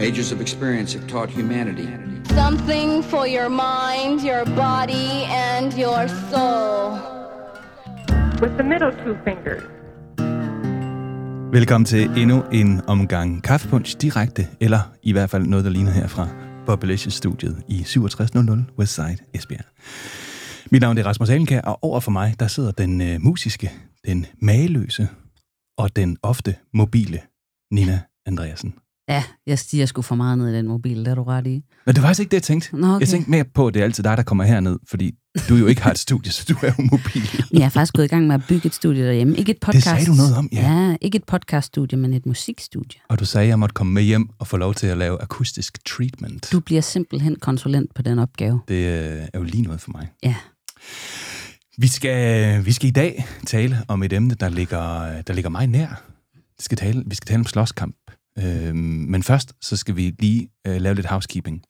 Ages of experience have taught humanity. Something for your mind, your body, and your soul. with the middle two fingers. Velkommen til endnu en omgang kaffepunch direkte, eller i hvert fald noget, der ligner herfra Population-studiet i 6700 Westside Esbjerg. Mit navn er Rasmus Alenkær, og over for mig, der sidder den øh, musiske, den mageløse og den ofte mobile Nina Andreasen. Ja, jeg stiger sgu for meget ned i den mobil, det er du ret i. Men det var faktisk ikke det, jeg tænkte. Nå, okay. Jeg tænkte mere på, at det er altid dig, der kommer herned, fordi du jo ikke har et studie, så du er jo mobil. Jeg er faktisk gået i gang med at bygge et studie derhjemme. Ikke et podcast. sagde du noget om, ja. Ja, ikke et podcaststudie, men et musikstudie. Og du sagde, at jeg måtte komme med hjem og få lov til at lave akustisk treatment. Du bliver simpelthen konsulent på den opgave. Det øh, er jo lige noget for mig. Ja. Vi skal, vi skal i dag tale om et emne, der ligger, der ligger mig nær. Vi skal tale, vi skal tale om slåskamp. Øhm, men først, så skal vi lige øh, lave lidt housekeeping.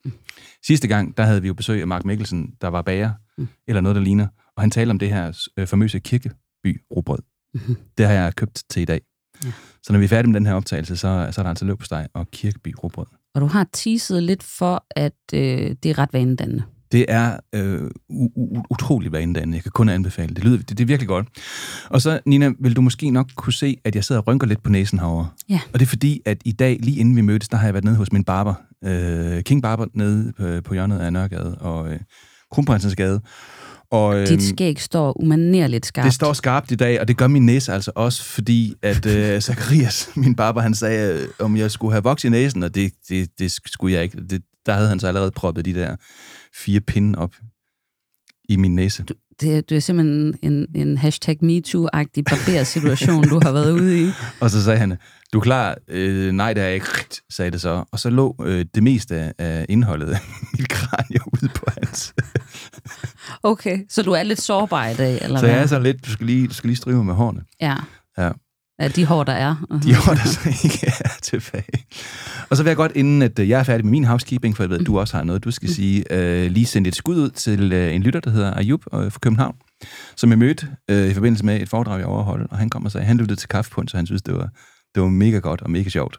Sidste gang, der havde vi jo besøg af Mark Mikkelsen, der var bager, Mm. eller noget, der ligner. Og han talte om det her øh, famøse kirkeby rugbrød. Mhm. Det har jeg købt til i dag. Ja. Så når vi er færdige med den her optagelse, så, så er der altså løb på dig og kirkeby rugbrød. Og du har teaset lidt for, at øh, det er ret vanedannende. Det er øh, u- u- utrolig vanedannende. Jeg kan kun anbefale det. Lyder, det. Det er virkelig godt. Og så, Nina, vil du måske nok kunne se, at jeg sidder og rynker lidt på næsen herovre. Ja. Og det er fordi, at i dag, lige inden vi mødtes, der har jeg været nede hos min barber, øh, King Barber, nede på, på hjørnet af Nørregade og øh, Kronprinsens Gade. Og, øh, Dit skæg står umanerligt skarpt. det står skarpt i dag, og det gør min næse altså også, fordi at øh, Zacharias, min barber, han sagde, øh, om jeg skulle have voks i næsen, og det, det, det skulle jeg ikke. Det, der havde han så allerede proppet de der fire pinde op i min næse. Det, det er simpelthen en, en hashtag MeToo-agtig barbersituation, du har været ude i. Og så sagde han, du er klar? Øh, nej, det er jeg ikke, sagde det så. Og så lå øh, det meste af, indholdet af mit kranie ude på hans. Okay, så du er lidt sårbar i dag, eller så hvad? jeg er sådan lidt, du skal lige, du skal lige mig med hårene. Ja. Ja. Ja, de hår, der er. De år, der så ikke er tilbage. Og så vil jeg godt, inden at øh, jeg er færdig med min housekeeping, for jeg ved, at du også har noget, du skal sige, øh, lige sende et skud ud til øh, en lytter, der hedder Ayub øh, fra København, som jeg mødte øh, i forbindelse med et foredrag, jeg overholdt, og han kom og sagde, at han lyttede til kaffepunch, så han synes, det var, det var mega godt og mega sjovt.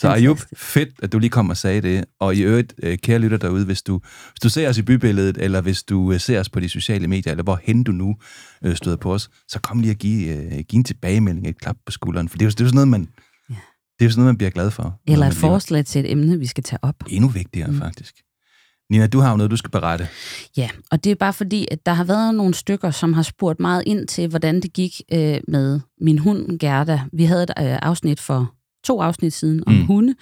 Så Ayub, fedt, at du lige kom og sagde det. Og i øvrigt, øh, kære lytter derude, hvis du, hvis du ser os i bybilledet, eller hvis du øh, ser os på de sociale medier, eller hvorhen du nu støder på os, så kom lige og give, give en tilbagemelding, et klap på skulderen. For det er jo, det er jo sådan noget, man. Det er jo sådan noget, man bliver glad for. Eller et forslag til et emne, vi skal tage op. Endnu vigtigere, mm. faktisk. Nina, du har jo noget, du skal berette. Ja, og det er bare fordi, at der har været nogle stykker, som har spurgt meget ind til, hvordan det gik øh, med min hund Gerda. Vi havde et øh, afsnit for to afsnit siden om Mm. hunde,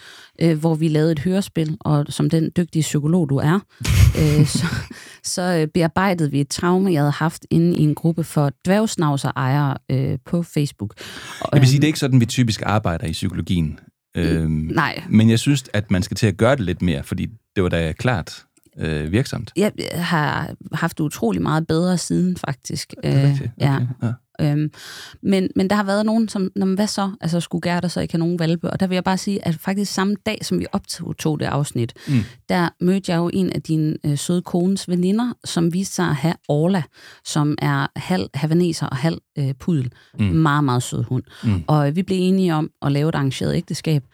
øh, hvor vi lavede et hørespil, og som den dygtige psykolog, du er, øh, så, så øh, bearbejdede vi et traume, jeg havde haft inde i en gruppe for dværgsnavser-ejere øh, på Facebook. Og, Jeg vil sige, øhm, det er ikke sådan, vi typisk arbejder i psykologien. Øhm, Nej, Men jeg synes, at man skal til at gøre det lidt mere, fordi det var da klart øh, virksomt. jeg har haft det utrolig meget bedre siden, faktisk. Det er Øh, rigtigt. ja. Okay. Ja. Øhm, men, men der har været nogen, som, hvad så? Altså, skulle Gerda så ikke have nogen valpe? Og der vil jeg bare sige, at faktisk samme dag, som vi optog tog det afsnit, Mm. der mødte jeg jo en af dine øh, søde kones veninder, som viste sig at have Orla, som er halv havaneser og halv øh, pudel. Mm. Meget, meget sød hund. Mm. Og øh, vi blev enige om at lave et arrangeret ægteskab.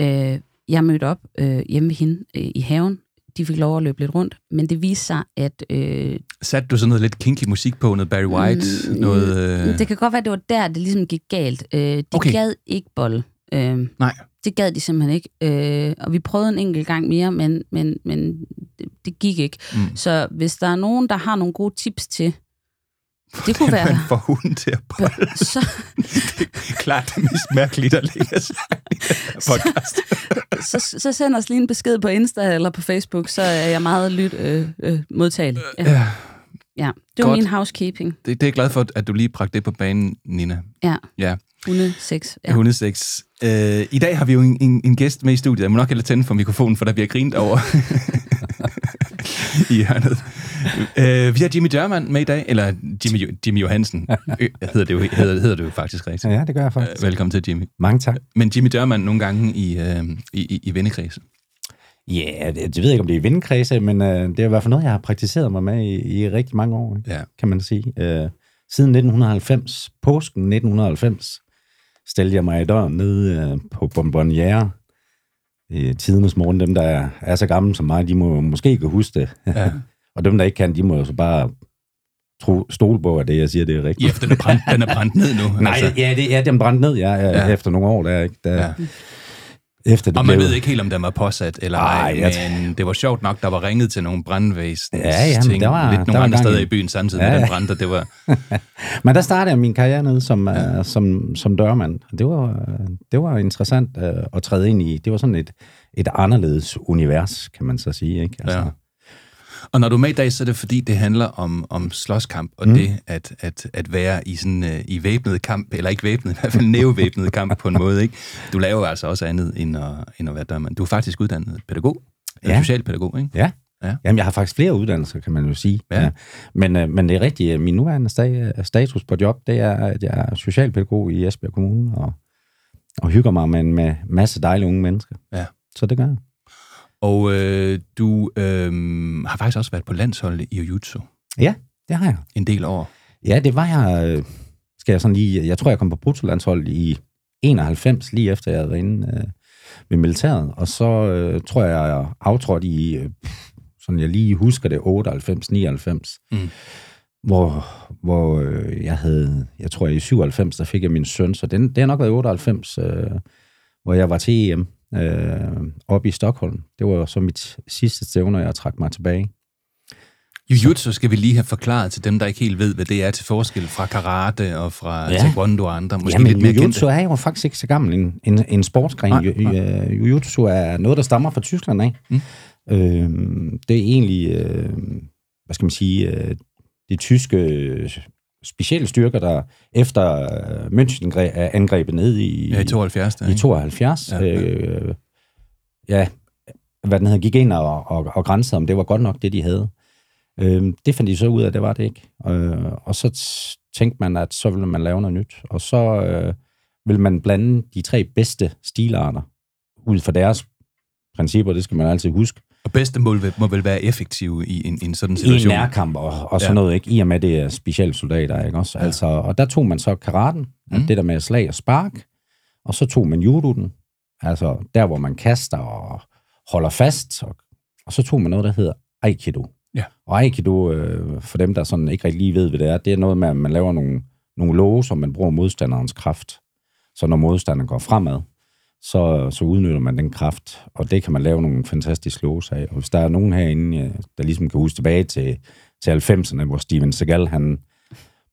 Øh, jeg mødte op øh, hjemme ved hende øh, i haven. De fik lov at løbe lidt rundt, men det viste sig, at øh, Satte du sådan noget lidt kinky musik på, noget Barry White, Mm, noget... Øh... Det kan godt være, det var der, det ligesom gik galt. Øh, de Okay. gad ikke bolle. Øh, Nej. Det gad de simpelthen ikke. Øh, og vi prøvede en enkelt gang mere, men, men, men det, det gik ikke. Mm. Så hvis der er nogen, der har nogle gode tips til, det kunne være... Man får hunden til at bolle. så, Klart det mest mærkelige, der ligger sig i podcast. så, så send os lige en besked på Insta eller på Facebook, så er jeg meget lyt øh, øh, modtagelig. Ja. Ja, ja. Det var Godt. min housekeeping. det, det er jeg glad for, at du lige bragte det på banen, Nina. Ja. Ja, Hunde, sex. Ja. ja. hundesex. Øh, I dag har vi jo en, en, en gæst med i studiet. Jeg må nok hellere tænde for mikrofonen, for der bliver grint over i hjørnet. Øh, vi har Jimmy Dørmand med i dag, eller Jimmy, Jimmy Johansen, øh, hedder, det jo, hedder, hedder det jo faktisk rigtigt. Ja, det gør jeg faktisk. Øh, velkommen til, Jimmy. Mange tak. Men Jimmy Dørmand nogle gange i, øh, i, i, vennekredsen. Ja, det, jeg ved ikke, om det er i vindkredse, men øh, det er i hvert fald noget, jeg har praktiseret mig med i, i rigtig mange år, ikke? Ja. kan man sige. Øh, siden 1990, påsken 1990, stillede jeg mig i døren nede øh, på Bonbonniere i tidernes morgen. Dem, der er, er så gamle som mig, de må måske ikke huske det. Ja. og dem, der ikke kan, de må jo så bare tro, stole på, at det, jeg siger, det er rigtigt. Ja, den er brændt, den er brændt ned nu. Nej, altså. ja, det, ja, den brændte ned, ja, ja, Ja. ja. efter nogle år der, ikke? Der, Ja. ja. Efter det Og man blev- ved ikke helt, om den var påsat eller Ej, men det var sjovt nok, der var ringet til nogle brandvæsen. Ja, ja, men der var- lidt der nogle var andre steder i- byen samtidig Ja, med den ja. brændte, det var... Men der startede jeg min karriere nede som, ja. uh, som, som dørmand. Og Det var, det var interessant uh, at træde ind i. Det var sådan et, et anderledes univers, kan man så sige. Ikke? Altså, Ja. Og når du er med i dag, så er det fordi, det handler om, om slåskamp, og Mm. det at, at, at være i sådan uh, i væbnet kamp, eller ikke væbnet, i hvert fald nævevæbnet kamp på en måde. Ikke? Du laver jo altså også andet end at, end at være dørmand. Du er faktisk uddannet pædagog, ja. Ja. socialpædagog, ikke? Ja. Ja. ja. Jamen, jeg har faktisk flere uddannelser, kan man jo sige. Ja. Men, uh, men det er rigtigt. Min nuværende sta- status på job, det er, at jeg er socialpædagog i Esbjerg Kommune, og, og hygger mig med en med masse dejlige unge mennesker. Ja. Så det gør jeg. Og øh, du øh, har faktisk også været på landsholdet i Jiu-Jitsu Ja, det har jeg. en del år. Ja, det var jeg, øh, skal jeg sådan lige, jeg tror, jeg kom på bruttolandshold i 91, lige efter jeg havde været inde øh, ved militæret, og så øh, tror jeg, jeg aftrådte i, øh, sådan jeg lige husker det, 98, 99, Mm. hvor, hvor øh, jeg havde, jeg tror i 97, der fik jeg min søn, så den, det har nok været i 98, øh, hvor jeg var til EM øh, oppe i Stockholm. Det var så mit sidste stævne, og jeg trak mig tilbage. Jiu-Jitsu skal vi lige have forklaret til dem, der ikke helt ved, hvad det er til forskel fra karate og fra ja. Taekwondo og andre. Måske Jamen, lidt mere Jiu-Jitsu er jo faktisk ikke så gammel en, en, en sportsgren. Nej, Ju- øh, Jiu-Jitsu er noget, der stammer fra Tyskland af. Mm. Øhm, det er egentlig, øh, hvad skal man sige, øh, de tyske øh, specielle styrker, der efter øh, München-angrebet ned i, Ja, i 72. Der, i ikke? 72, Ja, ja. Øh, ja, hvad den hedder, gik ind og, og, og grænsede, om det var godt nok, det de havde. Øh, det fandt de så ud af, det var det ikke. Øh, og så tænkte man, at så ville man lave noget nyt. Og så øh, vil man blande de tre bedste stilarter ud fra deres principper, det skal man altid huske, Og bedste mål må vel være effektive i en, en sådan i en situation. nærkamp og, og sådan Ja. noget, ikke? i og med det er specielle soldater. Ikke? Også, Ja. altså, og der tog man så karaten, Mm. mm. det der med slag og spark, og så tog man judoen, altså der, hvor man kaster og holder fast, og, og så tog man noget, der hedder aikido. Ja. Og aikido, øh, for dem, der sådan ikke rigtig lige ved, hvad det er, det er noget med, at man laver nogle, nogle love, som man bruger modstanderens kraft. Så når modstanderen går fremad, så, så udnytter man den kraft, og det kan man lave nogle fantastiske lås af. Og hvis der er nogen herinde, øh, der ligesom kan huske tilbage til, til 90'erne, hvor Steven Seagal, han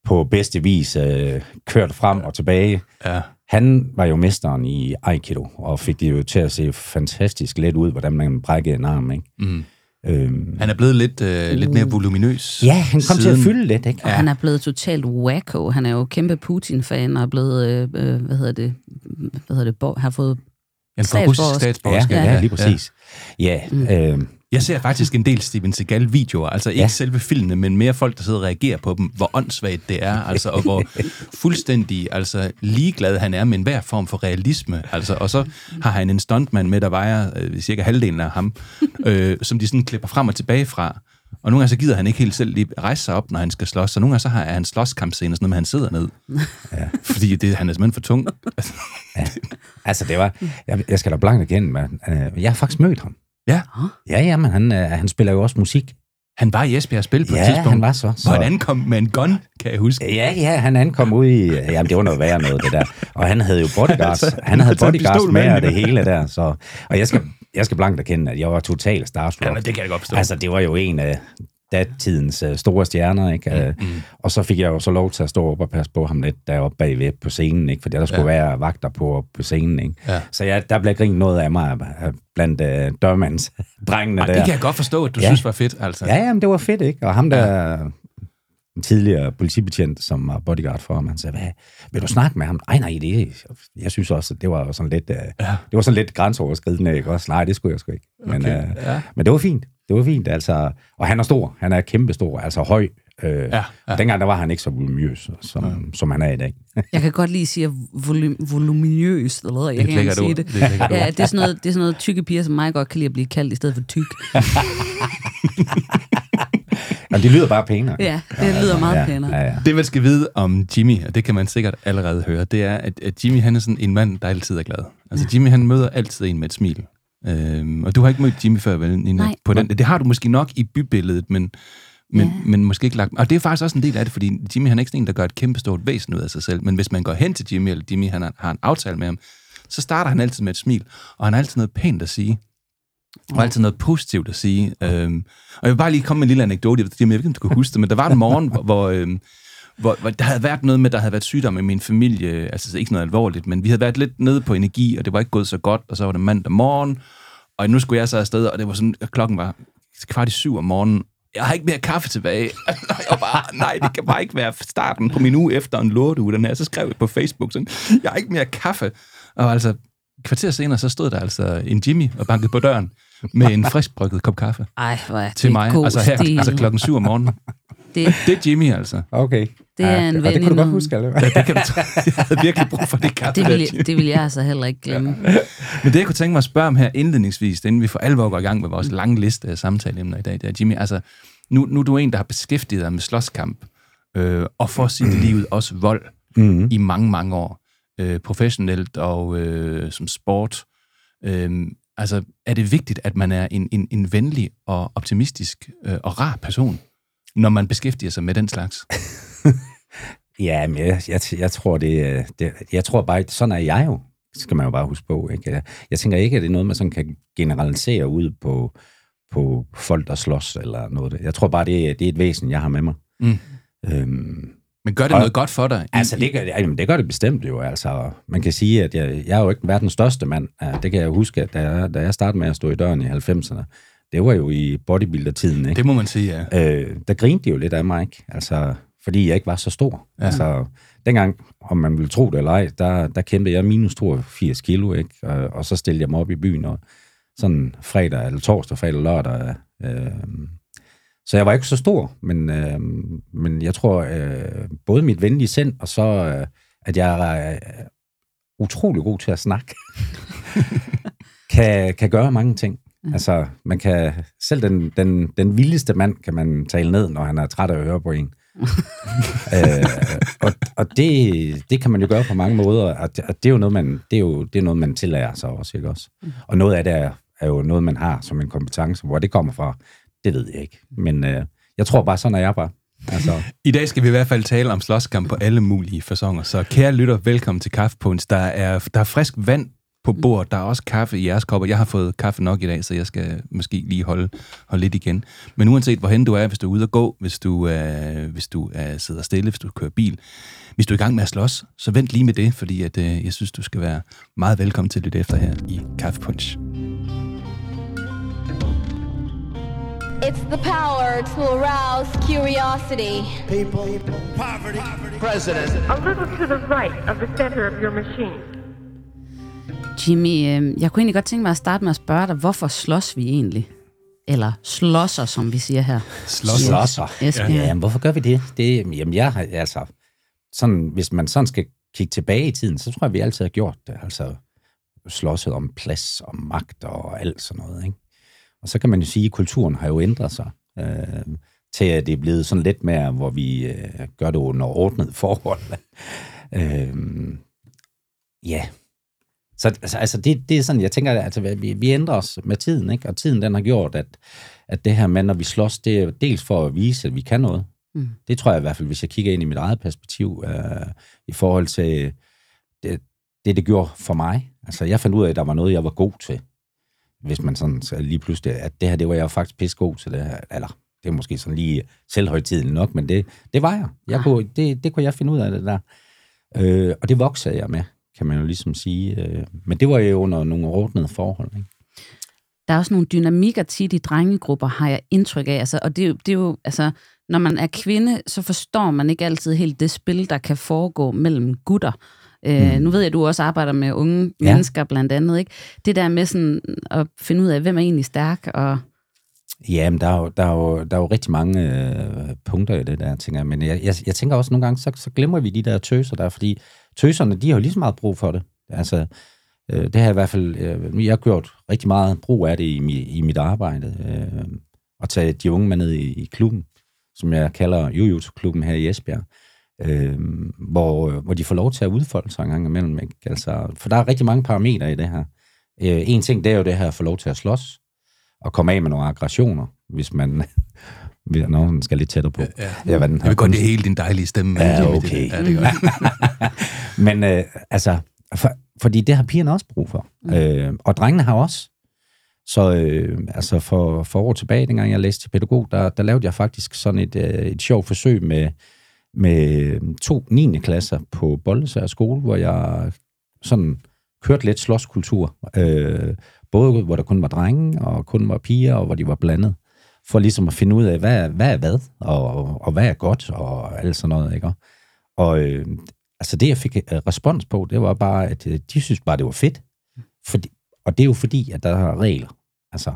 på bedste vis øh, kørte frem og tilbage. Ja. Han var jo mesteren i Aikido, og fik det jo til at se fantastisk let ud, hvordan man brækkede en arm, ikke? Mm. Øhm, Han er blevet lidt, øh, lidt mere voluminøs. ja, han kom til siden- at fylde lidt, ikke? Og han er blevet totalt wacko. Han er jo kæmpe Putin-fan og er blevet, øh, øh, hvad hedder det, hvad hedder det, bo, har fået får russisk statsborgerskab. Ja, statsborgerskab. ja, lige præcis. Ja, Mm. øh, Jeg ser faktisk en del Steven Seagal-videoer, altså ikke ja. Ja. selve filmene, men mere folk, der sidder og reagerer på dem, hvor åndssvagt det er, altså, og hvor fuldstændig altså, ligeglad han er med enhver form for realisme. Altså, og så har han en stuntman med, der vejer øh, cirka halvdelen af ham, øh, som de sådan klipper frem og tilbage fra. Og nogle gange så gider han ikke helt selv lige rejse sig op, når han skal slås. Så nogle gange så har han slåskampscener, sådan noget at han sidder ned. Ja. Fordi det, han er simpelthen for tung. altså det var, jeg, jeg skal da blankt igen, men øh, jeg har faktisk mødt ham. Ja, Ja, ja, men han, øh, han spiller jo også musik. han var i Esbjerg og spille på et Ja, tidspunkt. han var så. så. Hvor han ankom med en gun, kan jeg huske. Ja, ja, han ankom ud i... Jamen, det var noget værre noget, det der. Og han havde jo bodyguards. Altså, han havde en bodyguards med med og det hele der. Så, og jeg skal, jeg skal blankt erkende, at jeg var totalt starstruck. Ja, men det kan jeg godt forstå. Altså, det var jo en af datidens uh, store stjerner, ikke? Mm, mm. Og så fik jeg jo så lov til at stå op og passe på ham lidt deroppe bagved på scenen, ikke? Fordi der skulle Ja. ja. være vagter på, på scenen, ikke? Ja. Så jeg, der blev grint noget af mig øh, blandt uh, dørmands drengene Og der. det kan jeg godt forstå, at du ja. Ja. synes var fedt, altså. Ja, jamen, det var fedt, ikke? Og ham der, en tidligere politibetjent, som var bodyguard for ham, han sagde, Hvad, vil du snakke med ham? Nej, nej, det, jeg synes også, det var sådan lidt, uh, Ja. det var sådan lidt grænseoverskridende, ikke også? Nej, det skulle jeg sgu ikke. Men, Okay, uh, ja. men det var fint. Det var fint, altså. Og han er stor. Han er kæmpestor, altså høj. Øh, Ja, ja. Dengang der var han ikke så voluminøs, som, ja. som han er i dag. Jeg kan godt lige sige volum- voluminøst, eller hvad, jeg Det kan ikke sige det. Det er ja, det er, sådan noget, det er sådan noget, tykke piger som mig godt kan lide at blive kaldt, i stedet for tyk. Og det lyder bare pænere. Ja, det lyder meget ja, pænere. Ja, ja. Det, man skal vide om Jimmy, og det kan man sikkert allerede høre, det er, at, at Jimmy han er sådan en mand, der altid er glad. Altså Jimmy, han møder altid en med et smil. Øhm, og du har ikke mødt Jimmy før, vel, Nina? Nej. På den. Det har du måske nok i bybilledet, men, men, Ja. men måske ikke lagt... Og det er faktisk også en del af det, fordi Jimmy han er ikke sådan en, der gør et kæmpe stort væsen ud af sig selv. Men hvis man går hen til Jimmy, eller Jimmy han har, har en aftale med ham, så starter han altid med et smil, og han har altid noget pænt at sige. Og altid noget positivt at sige. Øhm, og jeg vil bare lige komme med en lille anekdote. Jeg ved ikke, om du kan huske det, men der var en morgen, hvor, hvor, øhm, hvor, hvor der havde været noget med, der havde været sygdom i min familie. Altså ikke noget alvorligt, men vi havde været lidt nede på energi, og det var ikke gået så godt. Og så var det mandag morgen, og nu skulle jeg så afsted, og det var sådan, og klokken var kvart i syv om morgenen. Jeg har ikke mere kaffe tilbage. Og jeg bare, nej, det kan bare ikke være starten på min uge efter en lorteuge, den her. Så skrev jeg på Facebook sådan, jeg har ikke mere kaffe. Og altså, et kvarter senere, så stod der altså en Jimmy og bankede på døren med en friskbrygget kop kaffe Ej, hvor er til det mig. god Altså her, stil. altså klokken syv om morgenen. Det, Det er Jimmy, altså. Okay. Det er en og ven det kunne du godt huske, eller? Ja, det kan du. Jeg havde virkelig brug for det kaffe. det, vil, jeg- det vil jeg altså heller ikke glemme. Men det, jeg kunne tænke mig at spørge om her indledningsvis, inden vi for alvor går i gang med vores lange liste af samtaleemner i dag, det er, Jimmy, altså, nu, nu er du en, der har beskæftiget dig med slåskamp, øh, og for sit liv også vold Mm-hmm. i mange, mange år, øh, professionelt og øh, som sport. Øh, altså, er det vigtigt, at man er en, en, en venlig og optimistisk øh, og rar person, når man beskæftiger sig med den slags? Ja, men jeg, jeg, jeg tror, det, øh, det, jeg tror bare, sådan er jeg jo, skal man jo bare huske på. Ikke? Jeg, tænker ikke, at det er noget, man sådan kan generalisere ud på, på folk, der slås eller noget. Jeg tror bare, det, er- det er et væsen, jeg har med mig. Mm. Øhm, Men gør det Og- noget godt for dig? altså, det gør, jamen, det gør det bestemt jo. Altså, man kan sige, at jeg, jeg er jo ikke verdens største mand. Ja, det kan jeg huske, at da jeg, da jeg startede med at stå i døren i 90'erne, det var jo i bodybuilder-tiden, ikke? Det må man sige, ja. øh, der grinte de jo lidt af mig, ikke? Altså, fordi jeg ikke var så stor. Ja. Altså, dengang, om man ville tro det eller ej, der, der kæmpede jeg minus 82 kilo, ikke? Og, og så stillede jeg mig op i byen, og sådan fredag eller torsdag, fredag eller lørdag. Øh, så jeg var ikke så stor, men, øh, men jeg tror, øh, både mit venlige sind, og så, øh, at jeg er øh, utrolig god til at snakke, kan, kan gøre mange ting. Mm. Altså, man kan, selv den, den, den vildeste mand kan man tale ned, når han er træt af at høre på en. øh, og og det, det kan man jo gøre på mange måder, og det, og det er jo noget, man, det er jo, det er noget, man tillærer sig også, ikke også? Og noget af det er, er jo noget, man har som en kompetence. Hvor det kommer fra, det ved jeg ikke. Men øh, jeg tror bare, sådan er jeg bare. Altså, I dag skal vi i hvert fald tale om slåskamp på alle mulige fasonger. Så kære lytter, velkommen til Kaffepunch. Der er, der er frisk vand på bordet. Der er også kaffe i jeres kopper. Jeg har fået kaffe nok i dag, så jeg skal måske lige holde, holde lidt igen. Men uanset hvorhen du er, hvis du er ude at gå, hvis du, er, hvis du er, sidder stille, hvis du kører bil, hvis du er i gang med at slås, så vent lige med det, fordi at, øh, jeg synes, du skal være meget velkommen til at lytte efter her i Kaffepunch. It's the power to arouse curiosity. people, poverty, president. A little to the right of the center of your machine. Jimmy, øh, jeg kunne egentlig godt tænke mig at starte med at spørge dig, hvorfor slås vi egentlig? Eller slåsser, som vi siger her. Slås. Slåsser. Yes, Ja, ja. jamen, hvorfor gør vi det? det jamen, jeg har, altså, sådan, hvis man sådan skal kigge tilbage i tiden, så tror jeg, vi altid har gjort det. Altså, slåsset om plads og magt og alt sådan noget, ikke? Og så kan man jo sige, at kulturen har jo ændret sig øh, til, at det er blevet sådan lidt mere, hvor vi øh, gør det under ordnet forhold. øh, ja. Så altså, altså det, det er sådan, jeg tænker, at altså, vi, vi ændrer os med tiden, ikke? Og tiden, den har gjort, at, at det her med, når vi slås, det er dels for at vise, at vi kan noget. Mm. Det tror jeg i hvert fald, hvis jeg kigger ind i mit eget perspektiv, øh, i forhold til det, det, det gjorde for mig. Altså, jeg fandt ud af, at der var noget, jeg var god til. Hvis man sådan så lige pludselig, at det her, det var jeg faktisk pisse god til det her. Eller, det er måske sådan lige selvhøjtidligt nok, men det, det var jeg. jeg Ah. kunne, det, det kunne jeg finde ud af det der. Øh, og det voksede jeg med, kan man jo ligesom sige. Øh, men det var jo under nogle ordnede forhold. Ikke? Der er også nogle dynamikker tit i drengegrupper, har jeg indtryk af. Altså, og det, er jo- det er jo, altså, når man er kvinde, så forstår man ikke altid helt det spil, der kan foregå mellem gutter. Øh, Mm. Nu ved jeg, at du også arbejder med unge Ja. ja. mennesker blandt andet. Ikke? Det der med sådan at finde ud af, hvem er egentlig stærk. Og, Jamen, der er, jo, der, er jo, der er jo rigtig mange øh, punkter i det der, tænker jeg. Men jeg, jeg, jeg tænker også nogle gange, så, så glemmer vi de der tøser der, fordi tøserne, de har jo lige så meget brug for det. Altså, øh, det har jeg i hvert fald, øh, jeg har gjort rigtig meget brug af det i, mi, i mit arbejde. Øh, at tage de unge med ned i, i klubben, som jeg kalder Jujutsu-klubben her i Esbjerg. Øh, hvor, hvor de får lov til at udfolde sig en gang imellem. Ikke? Altså, for der er rigtig mange parametre i det her. Øh, en ting, det er jo det her at få lov til at slås, og komme af med nogle aggressioner, hvis man... hvis nogen skal lidt tættere på. Ja. Ja, hvad den Jeg vil godt det hele din dejlige stemme. Ja, okay. Det, ja, det. Men øh, altså, for, fordi det har pigerne også brug for. Mm. Øh, og drengene har også. Så øh, altså for, for år tilbage, dengang jeg læste til pædagog, der, der lavede jeg faktisk sådan et, øh, et sjovt forsøg med, med to 9. klasser på Boldesær skole, hvor jeg sådan kørte lidt slåskultur. Øh, både hvor der kun var drenge, og kun var piger, og hvor de var blandet. For ligesom at finde ud af, hvad, hvad er hvad, og, og hvad er godt, og alt sådan noget. Ikke? Og øh, altså det, jeg fik øh, respons på, det var bare, at øh, de synes bare, det var fedt. Fordi, og det er jo fordi, at der er regler. Altså,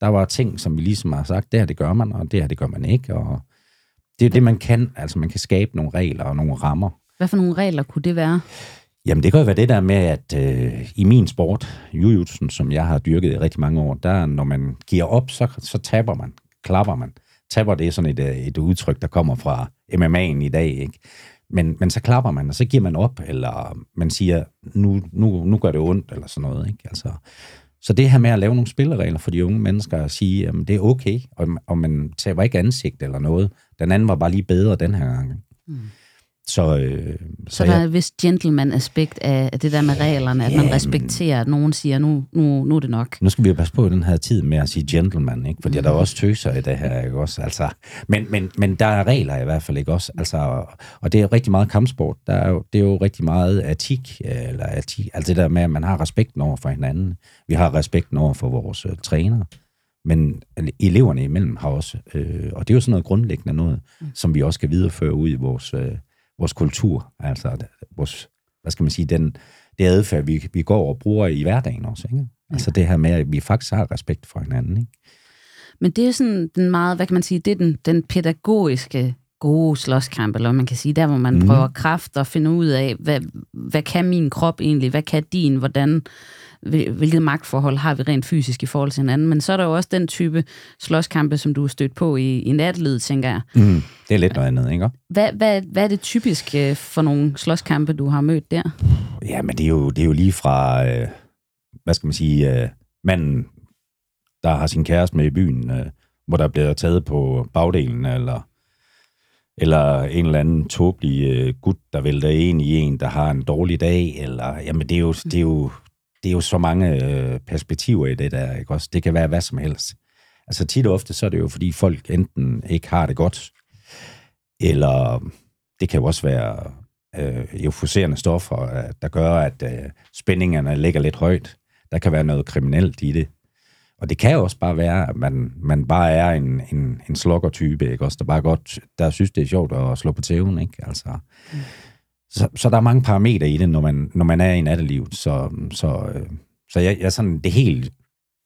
der var ting, som vi ligesom har sagt, det her det gør man, og det her det gør man ikke. Og det er det, man kan. Altså, man kan skabe nogle regler og nogle rammer. Hvad for nogle regler kunne det være? Jamen, det kan jo være det der med, at øh, i min sport, jujutsen, som jeg har dyrket i rigtig mange år, der når man giver op, så, så taber man, klapper man. Taber, det er sådan et, øh, et udtryk, der kommer fra MMA'en i dag, ikke? Men, men så klapper man, og så giver man op, eller man siger, nu, nu, nu gør det ondt, eller sådan noget, ikke? Altså, så det her med at lave nogle spilleregler for de unge mennesker, og sige, at det er okay, og, og man taber ikke ansigt eller noget. Den anden var bare lige bedre den her gang. Mm. Så, øh, Så, så der er et vist gentleman-aspekt af af det der med reglerne, at man respekterer, at nogen siger, nu, nu, nu er det nok. Nu skal vi jo passe på den her tid med at sige gentleman, ikke? Fordi mm. der er også tøser i det her, ikke også? Altså, men, men, men der er regler i hvert fald, ikke også? Altså, og det er rigtig meget kampsport. Der er jo, det er jo rigtig meget etik, eller etik, altså det der med, at man har respekten over for hinanden. Vi har respekten over for vores uh, træner. Men eleverne imellem har også, øh, og det er jo sådan noget grundlæggende noget, mm. som vi også skal videreføre ud i vores, øh, vores kultur, altså vores, hvad skal man sige, den, det adfærd, vi, vi går og bruger i hverdagen også, ikke? Altså det her med, at vi faktisk har respekt for hinanden, ikke? Men det er sådan den meget, hvad kan man sige, det er den, den pædagogiske gode slåskamp, eller man kan sige, der hvor man mm. prøver kraft og finde ud af, hvad, hvad kan min krop egentlig, hvad kan din, hvordan, hvilket magtforhold har vi rent fysisk i forhold til hinanden. Men så er der jo også den type slåskampe, som du er stødt på i, i natlivet, tænker jeg. Mm. Det er lidt noget andet, ikke? Hvad, hvad, hvad er det typisk øh, for nogle slåskampe, du har mødt der? Ja, men det er jo, det er jo lige fra, øh, hvad skal man sige, øh, manden, der har sin kæreste med i byen, øh, hvor der bliver taget på bagdelen, eller eller en eller anden tåbelig øh, gut, der vælter en i en, der har en dårlig dag, eller, jamen det er jo, det er jo, det er jo så mange øh, perspektiver i det der, ikke også? Det kan være hvad som helst. Altså tit og ofte, så er det jo, fordi folk enten ikke har det godt, eller det kan jo også være øh, euforiserende stoffer, øh, der gør, at øh, spændingerne ligger lidt højt. Der kan være noget kriminelt i det. Og det kan jo også bare være, at man, man bare er en, en, en slokkertype, ikke? Også der bare godt, der synes, det er sjovt at slå på tæven, ikke? Altså, mm. så, så der er mange parametre i det, når man, når man er i nattelivet. Så, så, øh, så jeg, jeg sådan, det helt,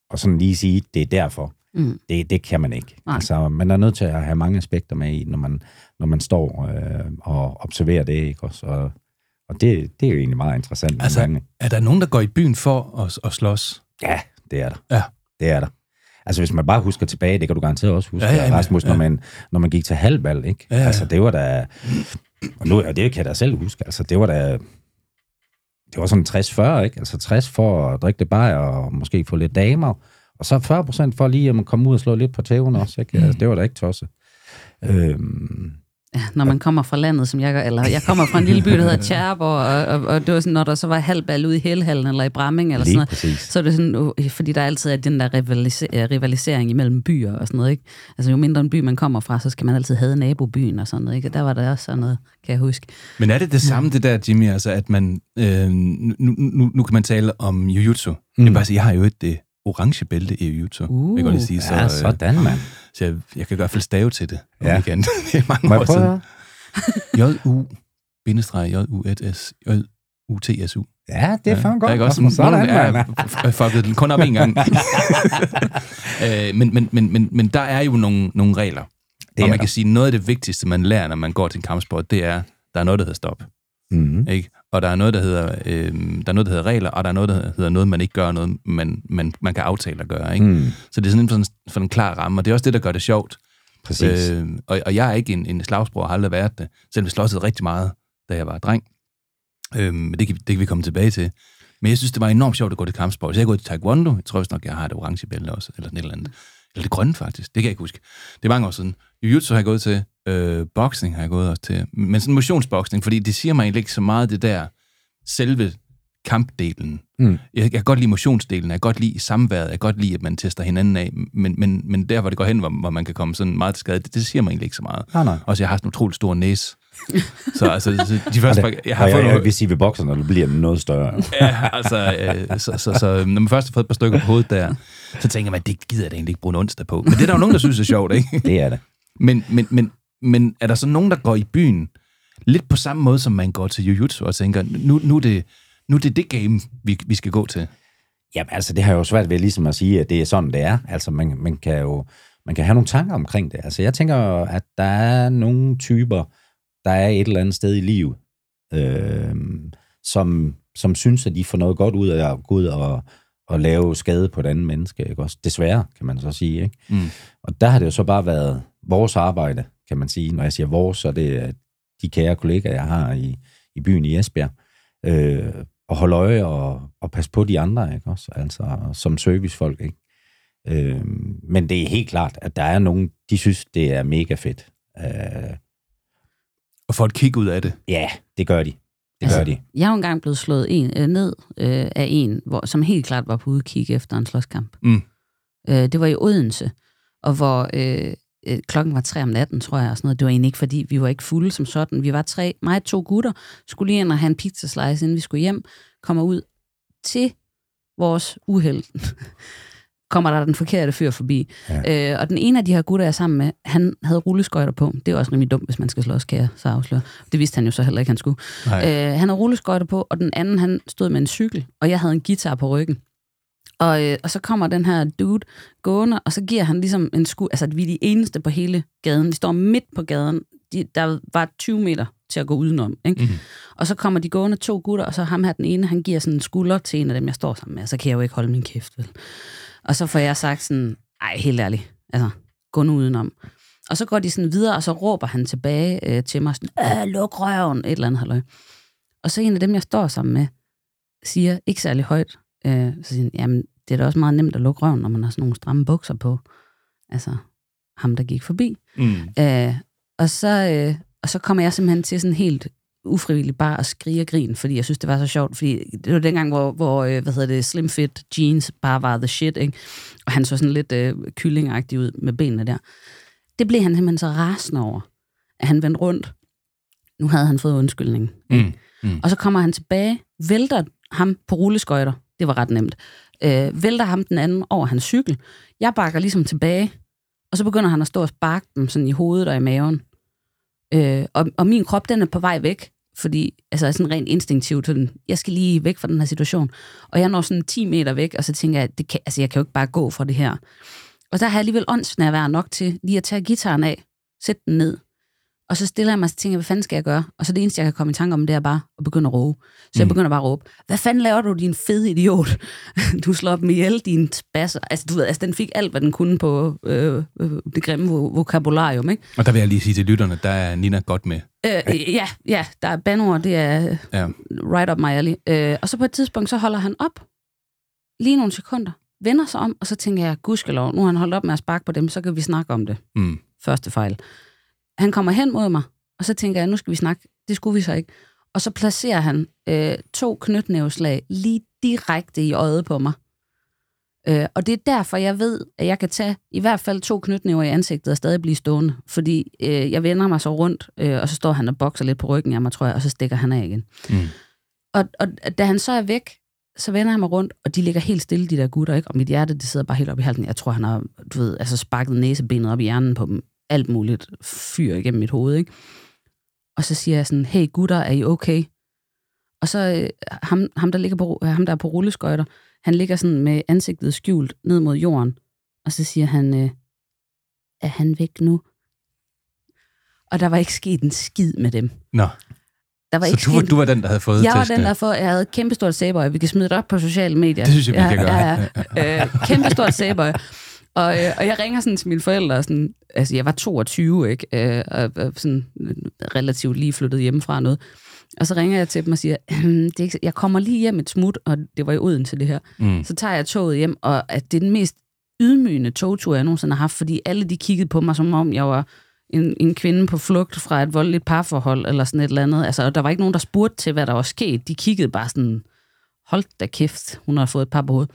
og sådan lige sige, det er derfor. Mm. Det, det kan man ikke. Nej. Altså, man er nødt til at have mange aspekter med i, når man, når man står øh, og observerer det, ikke? Også, og, og det, det er jo egentlig meget interessant. Altså, gange. er der nogen, der går i byen for at, at slås? Ja, det er der. Ja. Det er der. Altså, hvis man bare husker tilbage, det kan du garanteret også huske, Ja, ja, ja, Rasmus, ja. når, man, når man gik til halvvalg, ikke? Ja, ja. Altså, det var da... Og, nu, og det kan jeg da selv huske. Altså, det var da... Det var sådan 60-40, ikke? Altså 60 for at drikke det bajer og måske få lidt damer. Og så 40 procent for lige at komme ud og slå lidt på tæven også, ikke? Altså, det var da ikke tosset. Øhm, når man kommer fra landet, som jeg gør, eller jeg kommer fra en lille by, der hedder Tjærborg, og, og, og det var sådan, når der så var halvbal ude i Helhallen eller i Bramming eller Lige sådan noget, præcis. så er det sådan, uh, fordi der altid er den der rivalise- øh, rivalisering imellem byer og sådan noget, ikke? Altså jo mindre en by man kommer fra, så skal man altid have nabobyen og sådan noget, ikke? Og Der var der også sådan noget, kan jeg huske. Men er det det samme, det der, Jimmy, altså at man, øh, nu, nu, nu kan man tale om jujutsu. Mm. Jeg, vil bare sige, jeg har jo et det orange bælte i jujutsu. Uh, jeg kan godt lige sige, så, ja, øh, sådan, mand. så jeg, jeg kan i hvert fald stave til det. Ja. andet. det er mange Må år jeg siden. J-U, bindestreg, J-U-S-S, J-U-T-S-U. Ja, det er fandme godt. Jeg er også sådan, Sådan, jeg mand. har fucket den kun op en gang. øh, men, men, men, men, men der er jo nogle, nogle regler. Det og er man der. kan sige, noget af det vigtigste, man lærer, når man går til en kampsport, det er, der er noget, der hedder stop. Mm. Ikke? Og der er noget, der hedder, øh, der er noget, der hedder regler, og der er noget, der hedder noget, man ikke gør, noget man, man, man kan aftale at gøre. Ikke? Mm. Så det er sådan en, for en klar ramme, og det er også det, der gør det sjovt. Præcis. Øh, og, og jeg er ikke en, en slagsbror, har aldrig været det. Selvom vi slåsede rigtig meget, da jeg var dreng. Øh, men det kan, det kan vi komme tilbage til. Men jeg synes, det var enormt sjovt at gå til kampsport. Så jeg gået til taekwondo. Jeg tror også nok, jeg har det orange bælte også, eller sådan et eller andet. Eller det grønne faktisk. Det kan jeg ikke huske. Det er mange år siden. Jiu-jitsu har jeg gået til. Øh, boxing har jeg gået også til. Men sådan motionsboxing, fordi det siger mig egentlig ikke så meget det der selve kampdelen. Mm. Jeg, jeg kan godt lide motionsdelen, jeg kan godt lide samværet, jeg kan godt lide, at man tester hinanden af, men, men, men der, hvor det går hen, hvor, hvor man kan komme sådan meget til skade, det, det siger mig egentlig ikke så meget. Nej, nej. Også jeg har sådan en utrolig stor næse. så altså, så de første, par- jeg har fået jeg, jeg nogle, vil sige, ved bokserne, der bliver noget større. ja, altså, øh, så, så, så, når man først har fået et par stykker på hovedet der, så tænker man, det gider jeg da egentlig ikke bruge en onsdag på. Men det er der jo nogen, der synes er sjovt, ikke? Det er det. Men, men, men, men er der så nogen, der går i byen lidt på samme måde, som man går til jiu-jitsu og tænker, nu, nu, er det, nu er det det game, vi, vi skal gå til? Jamen, altså, det har jeg jo svært ved ligesom at sige, at det er sådan, det er. Altså, man, man kan jo man kan have nogle tanker omkring det. Altså, jeg tænker, at der er nogle typer, der er et eller andet sted i livet, øh, som, som synes, at de får noget godt ud af at gå ud og, og lave skade på et andet menneske. Ikke? Også desværre, kan man så sige. Ikke? Mm. Og der har det jo så bare været vores arbejde, kan man sige. Når jeg siger vores, så er det de kære kollegaer, jeg har i, i byen i Esbjerg. Øh, og holde øje og, og passe på de andre, ikke også? Altså, som servicefolk, ikke? Øh, men det er helt klart, at der er nogen, de synes, det er mega fedt. Øh, Og få et kig ud af det. ja, det gør de. Det Altså, gør de. Jeg er jo engang blevet slået en, øh, ned øh, af en, hvor, som helt klart var på udkig efter en slåskamp. Mm. Øh, det var i Odense, og hvor øh, øh, klokken var tre om natten, tror jeg. Og sådan noget. Det var egentlig ikke, fordi vi var ikke fulde som sådan. Vi var tre, mig og to gutter, skulle lige ind og have en pizza slice, inden vi skulle hjem. Kommer ud til vores uheld. kommer der den forkerte fyr forbi. Ja. Øh, og den ene af de her gutter, jeg er sammen med, han havde rulleskøjter på. Det er også rimelig dumt, hvis man skal slås, kan jeg så afsløre. Det vidste han jo så heller ikke, han skulle. Nej. Øh, han havde rulleskøjter på, og den anden, han stod med en cykel, og jeg havde en guitar på ryggen. Og, øh, og så kommer den her dude gående, og så giver han ligesom en skud. Altså, vi er de eneste på hele gaden. De står midt på gaden. De, der var 20 meter til at gå udenom. Ikke? Mhm. Og så kommer de gående to gutter, og så ham her den ene, han giver sådan en skulder til en af dem, jeg står sammen med. Og så kan jeg jo ikke holde min kæft, vel? Og så får jeg sagt sådan, ej, helt ærligt, altså, gå nu udenom. Og så går de sådan videre, og så råber han tilbage øh, til mig sådan, øh, luk røven, et eller andet halløj. Og så en af dem, jeg står sammen med, siger, ikke særlig højt, øh, så siger han, jamen, det er da også meget nemt at lukke røven, når man har sådan nogle stramme bukser på. Altså, ham, der gik forbi. Mm. Øh, og, så, øh, og så kommer jeg simpelthen til sådan helt ufrivilligt bare at skrige og grine, fordi jeg synes, det var så sjovt, fordi det var dengang, hvor, hvor øh, hvad hedder det, slim fit jeans bare var the shit, ikke? Og han så sådan lidt øh, kyllingagtig ud med benene der. Det blev han simpelthen så rasende over, at han vendte rundt. Nu havde han fået undskyldning. Mm. Mm. Og så kommer han tilbage, vælter ham på rulleskøjter. Det var ret nemt. Øh, vælter ham den anden over hans cykel. Jeg bakker ligesom tilbage, og så begynder han at stå og sparke dem sådan i hovedet og i maven. Øh, og, og min krop, den er på vej væk, fordi altså sådan rent instinktivt, sådan, jeg skal lige væk fra den her situation. Og jeg når sådan 10 meter væk, og så tænker jeg, det kan, altså jeg kan jo ikke bare gå fra det her. Og der har jeg alligevel åndsnærvær nok til lige at tage gitaren af, sætte den ned, og så stiller jeg mig og tænker, hvad fanden skal jeg gøre? Og så det eneste, jeg kan komme i tanke om, det er bare at begynde at råbe. Så jeg Mm. begynder bare at råbe, hvad fanden laver du, din fede idiot? Du slår dem ihjel, din spasser. Altså, du ved, altså, den fik alt, hvad den kunne på øh, øh, det grimme vo- vokabularium, ikke? Og der vil jeg lige sige til lytterne, der er Nina godt med. Øh, ja, ja, der er banord, det er Ja. right up my alley. Øh, og så på et tidspunkt, så holder han op, lige nogle sekunder, vender sig om, og så tænker jeg, gudskelov, nu har han holdt op med at sparke på dem, så kan vi snakke om det. Mm. Første fejl. Han kommer hen mod mig, og så tænker jeg, nu skal vi snakke. Det skulle vi så ikke. Og så placerer han øh, to knytnæveslag lige direkte i øjet på mig. Øh, og det er derfor, jeg ved, at jeg kan tage i hvert fald to knytnæver i ansigtet og stadig blive stående. Fordi øh, jeg vender mig så rundt, øh, og så står han og bokser lidt på ryggen af mig, tror jeg, og så stikker han af igen. Mm. Og, og da han så er væk, så vender jeg mig rundt, og de ligger helt stille, de der gutter, ikke? Og mit hjerte, det sidder bare helt op i halsen. Jeg tror, han har, du ved, altså sparket næsebenet op i hjernen på dem. Alt muligt fyr igennem mit hoved, ikke? Og så siger jeg sådan, hey gutter, er I okay? Og så øh, ham, ham, der ligger på, øh, ham, der er på rulleskøjter, han ligger sådan med ansigtet skjult ned mod jorden. Og så siger han, øh, er han væk nu? Og der var ikke sket en skid med dem. Nå, Der var så ikke du, var- du var den, der havde fået jeg var testene. den, der for, jeg havde kæmpestort sæbøj. Vi kan smide det op på sociale medier. Det synes jeg, vi ja, kan gøre. Ja, ja. Øh, kæmpestort sæbøj. Og, øh, og jeg ringer sådan til mine forældre, og sådan, altså jeg var 22, ikke? Øh, og, og sådan relativt lige flyttet hjemmefra og noget. Og så ringer jeg til dem og siger, det er ikke, jeg kommer lige hjem et smut, og det var i Odense det her. Mm. Så tager jeg toget hjem, og at det er den mest ydmygende togtur, jeg nogensinde har haft, fordi alle de kiggede på mig, som om jeg var en, en kvinde på flugt fra et voldeligt parforhold, eller sådan et eller andet. Altså, og der var ikke nogen, der spurgte til, hvad der var sket. De kiggede bare sådan, hold da kæft, hun har fået et par på hovedet.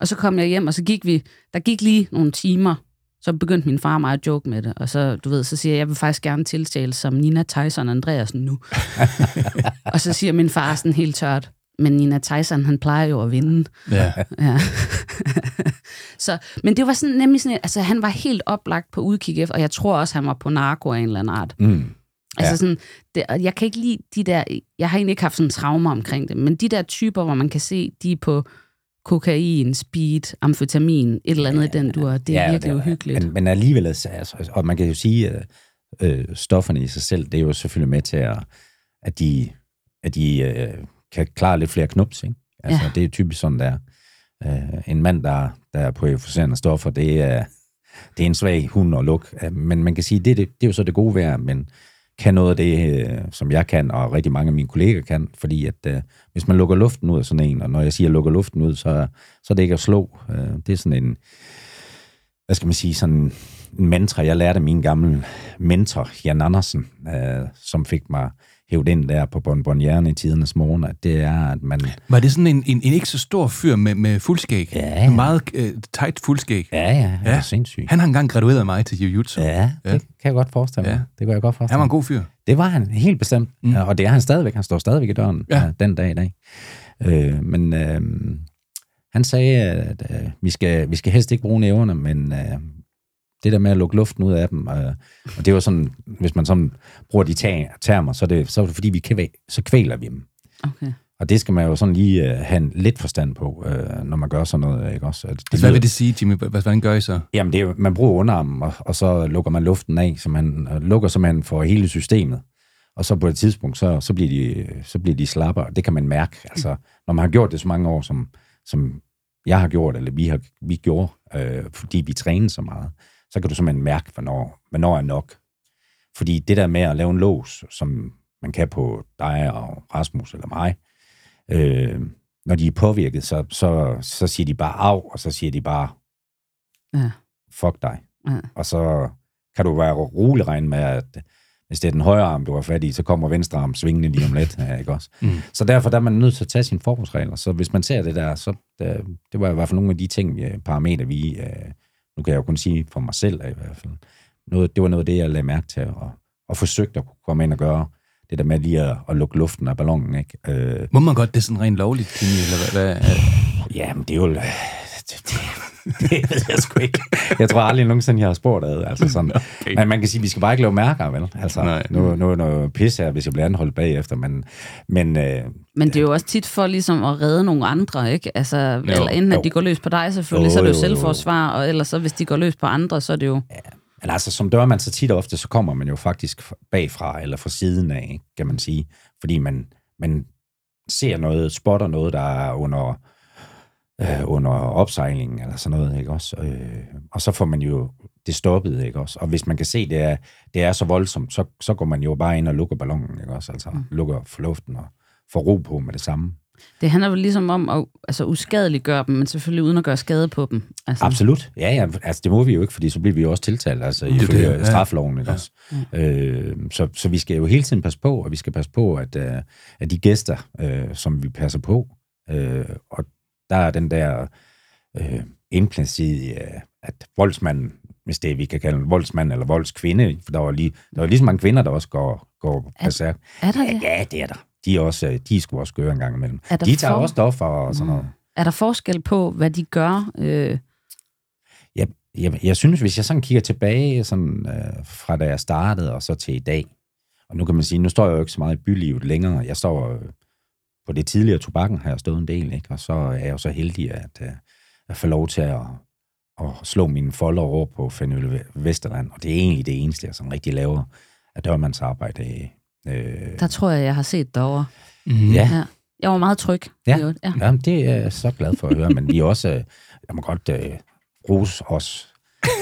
Og så kom jeg hjem, og så gik vi, der gik lige nogle timer, så begyndte min far mig at joke med det, og så, du ved, så siger jeg, jeg vil faktisk gerne tiltale som Nina Tyson Andreasen nu. og så siger min far sådan helt tørt, men Nina Tyson, han plejer jo at vinde. Ja. Ja. så, men det var sådan, nemlig sådan, altså han var helt oplagt på udkig efter, og jeg tror også, han var på narko af en eller anden art. Mm. Altså Ja. sådan, det, og jeg kan ikke lide de der, jeg har egentlig ikke haft sådan traumer omkring det, men de der typer, hvor man kan se, de er på kokain, speed, amfetamin, et eller andet i den dur, det er ja, virkelig det uhyggeligt. Men, men alligevel, altså, altså, og man kan jo sige, at øh, stofferne i sig selv, det er jo selvfølgelig med til, at, at de, at de øh, kan klare lidt flere knups, ikke? Altså, Ja. ja. det er typisk sådan, der. Øh, en mand, der, der er på euforiserende stoffer, det er, det er en svag hund at lukke. Øh, Men man kan sige, det, det, det er jo så det gode ved, men kan noget af det, øh, som jeg kan, og rigtig mange af mine kolleger kan, fordi at øh, hvis man lukker luften ud af sådan en, og når jeg siger lukker luften ud, så, så er det ikke at slå. Øh, det er sådan en, hvad skal man sige, sådan en mantra, jeg lærte af min gamle mentor, Jan Andersen, øh, som fik mig hævet ind der på Bonbonnierne i tidernes morgen, at det er, at man... Var det sådan en, en, en ikke så stor fyr med, med fuldskæg? Ja. En meget øh, tight fuldskæg. Ja, ja, ja. Ja. er sindssygt. Han har engang gradueret mig til jiu-jitsu. Ja, det Ja. kan jeg godt forestille mig. Ja. Det kan jeg godt forestille Han var mig. en god fyr. Det var han, helt bestemt. Mm. Og det er han stadigvæk. Han står stadigvæk i døren Ja. ja. den dag i dag. Øh, men øh, han sagde, at øh, vi, skal, vi skal helst ikke bruge næverne, men øh, det der med at lukke luften ud af dem, øh, og det var sådan, hvis man sådan bruger de termer, så er, det, så er det fordi, vi kvæ- så kvæler vi dem. Okay. Og det skal man jo sådan lige øh, have en lidt forstand på, øh, når man gør sådan noget. Ikke også? At Altså, hvad vil det sige, Jimmy? Hvad- Hvordan gør I så? Jamen, det er, man bruger underarmen, og, og så lukker man luften af, så man øh, lukker simpelthen for hele systemet. Og så på et tidspunkt, så, så, bliver, de, så bliver de slapper, og det kan man mærke. Altså, når man har gjort det så mange år, som, som jeg har gjort, eller vi, har, vi gjorde, øh, fordi vi trænede så meget, så kan du simpelthen mærke, hvornår, hvornår er nok. Fordi det der med at lave en lås, som man kan på dig og Rasmus eller mig, øh, når de er påvirket, så, så, så siger de bare af, og så siger de bare, Ja. fuck dig. Ja. Og så kan du være rolig regne med, at hvis det er den højre arm, du har fat i, så kommer venstre arm svingende lige om lidt. Ja, ikke også? Mm. Så derfor der er man nødt til at tage sine forholdsregler. Så hvis man ser det der, så det, det var i hvert fald nogle af de ting, vi, parametre, vi, øh, nu kan jeg jo kun sige for mig selv i hvert fald, noget, det var noget af det, jeg lagde mærke til, og, og forsøgte at kunne komme ind og gøre det der med lige at, at lukke luften af ballonen. Ikke? Øh, Må man godt det er sådan rent lovligt, Jimmy? Eller hvad, hvad? Ja, men det er jo... Det, det, det ved jeg sgu ikke. Jeg tror aldrig nogensinde, jeg har spurgt ad. Altså sådan. Okay. Men man kan sige, at vi skal bare ikke lave mærker, vel? Altså, Nej. nu, nu er noget pis her, hvis jeg bliver anholdt bagefter, men, men øh, Men det er jo også tit for ligesom at redde nogle andre, ikke? Altså, jo, eller enten jo. at de går løs på dig selvfølgelig, Jo, så er det jo jo, jo. selvforsvar, og ellers så hvis de går løs på andre, så er det jo... Men altså, som dørmand så tit og ofte, så kommer man jo faktisk bagfra, eller fra siden af, kan man sige. Fordi man, man ser noget, spotter noget, der er under, øh, under opsejlingen, eller sådan noget, ikke også? Øh, og så får man jo det stoppet, ikke også? Og hvis man kan se, det er, det er så voldsomt, så, så går man jo bare ind og lukker ballonen, ikke også? Altså, lukker for luften og får ro på med det samme. Det handler vel ligesom om at altså, uskadeliggøre dem, men selvfølgelig uden at gøre skade på dem. Altså, Absolut. Ja, ja, altså det må vi jo ikke, fordi så bliver vi jo også tiltalt, altså Det ifølge det, ja. strafloven, ikke også? Øh, så, så vi skal jo hele tiden passe på, og vi skal passe på, at, øh, at de gæster, øh, som vi passer på, øh, og der er den der øh, implicit, øh, at voldsmanden, hvis det er, vi kan kalde en voldsmand eller voldskvinde, for der var lige, der var lige så mange kvinder, der også går, går berserk. Er der det? Ja, det er der. De er, også, øh, de er sgu også gøre en gang imellem. Er De tager for- også stoffer og sådan noget. Er der forskel på, hvad de gør? Øh, Jeg, jeg, jeg synes, hvis jeg sådan kigger tilbage sådan, øh, fra da jeg startede og så til i dag, og nu kan man sige, nu står jeg jo ikke så meget i bylivet længere. Jeg står øh, på det tidligere tobakken, har jeg stået en del, ikke? og så er jeg jo så heldig at, øh, at få lov til at, at slå mine folder over på Fanøle Vesterland, og det er egentlig det eneste, jeg sådan rigtig laver af dørmandsarbejde. Øh, der tror jeg, jeg har set derovre. Mm. ja, Ja. Jeg var meget tryg. Ja. ja. Jamen, det er jeg så glad for at høre, men vi er også, øh, jeg må godt øh, rose os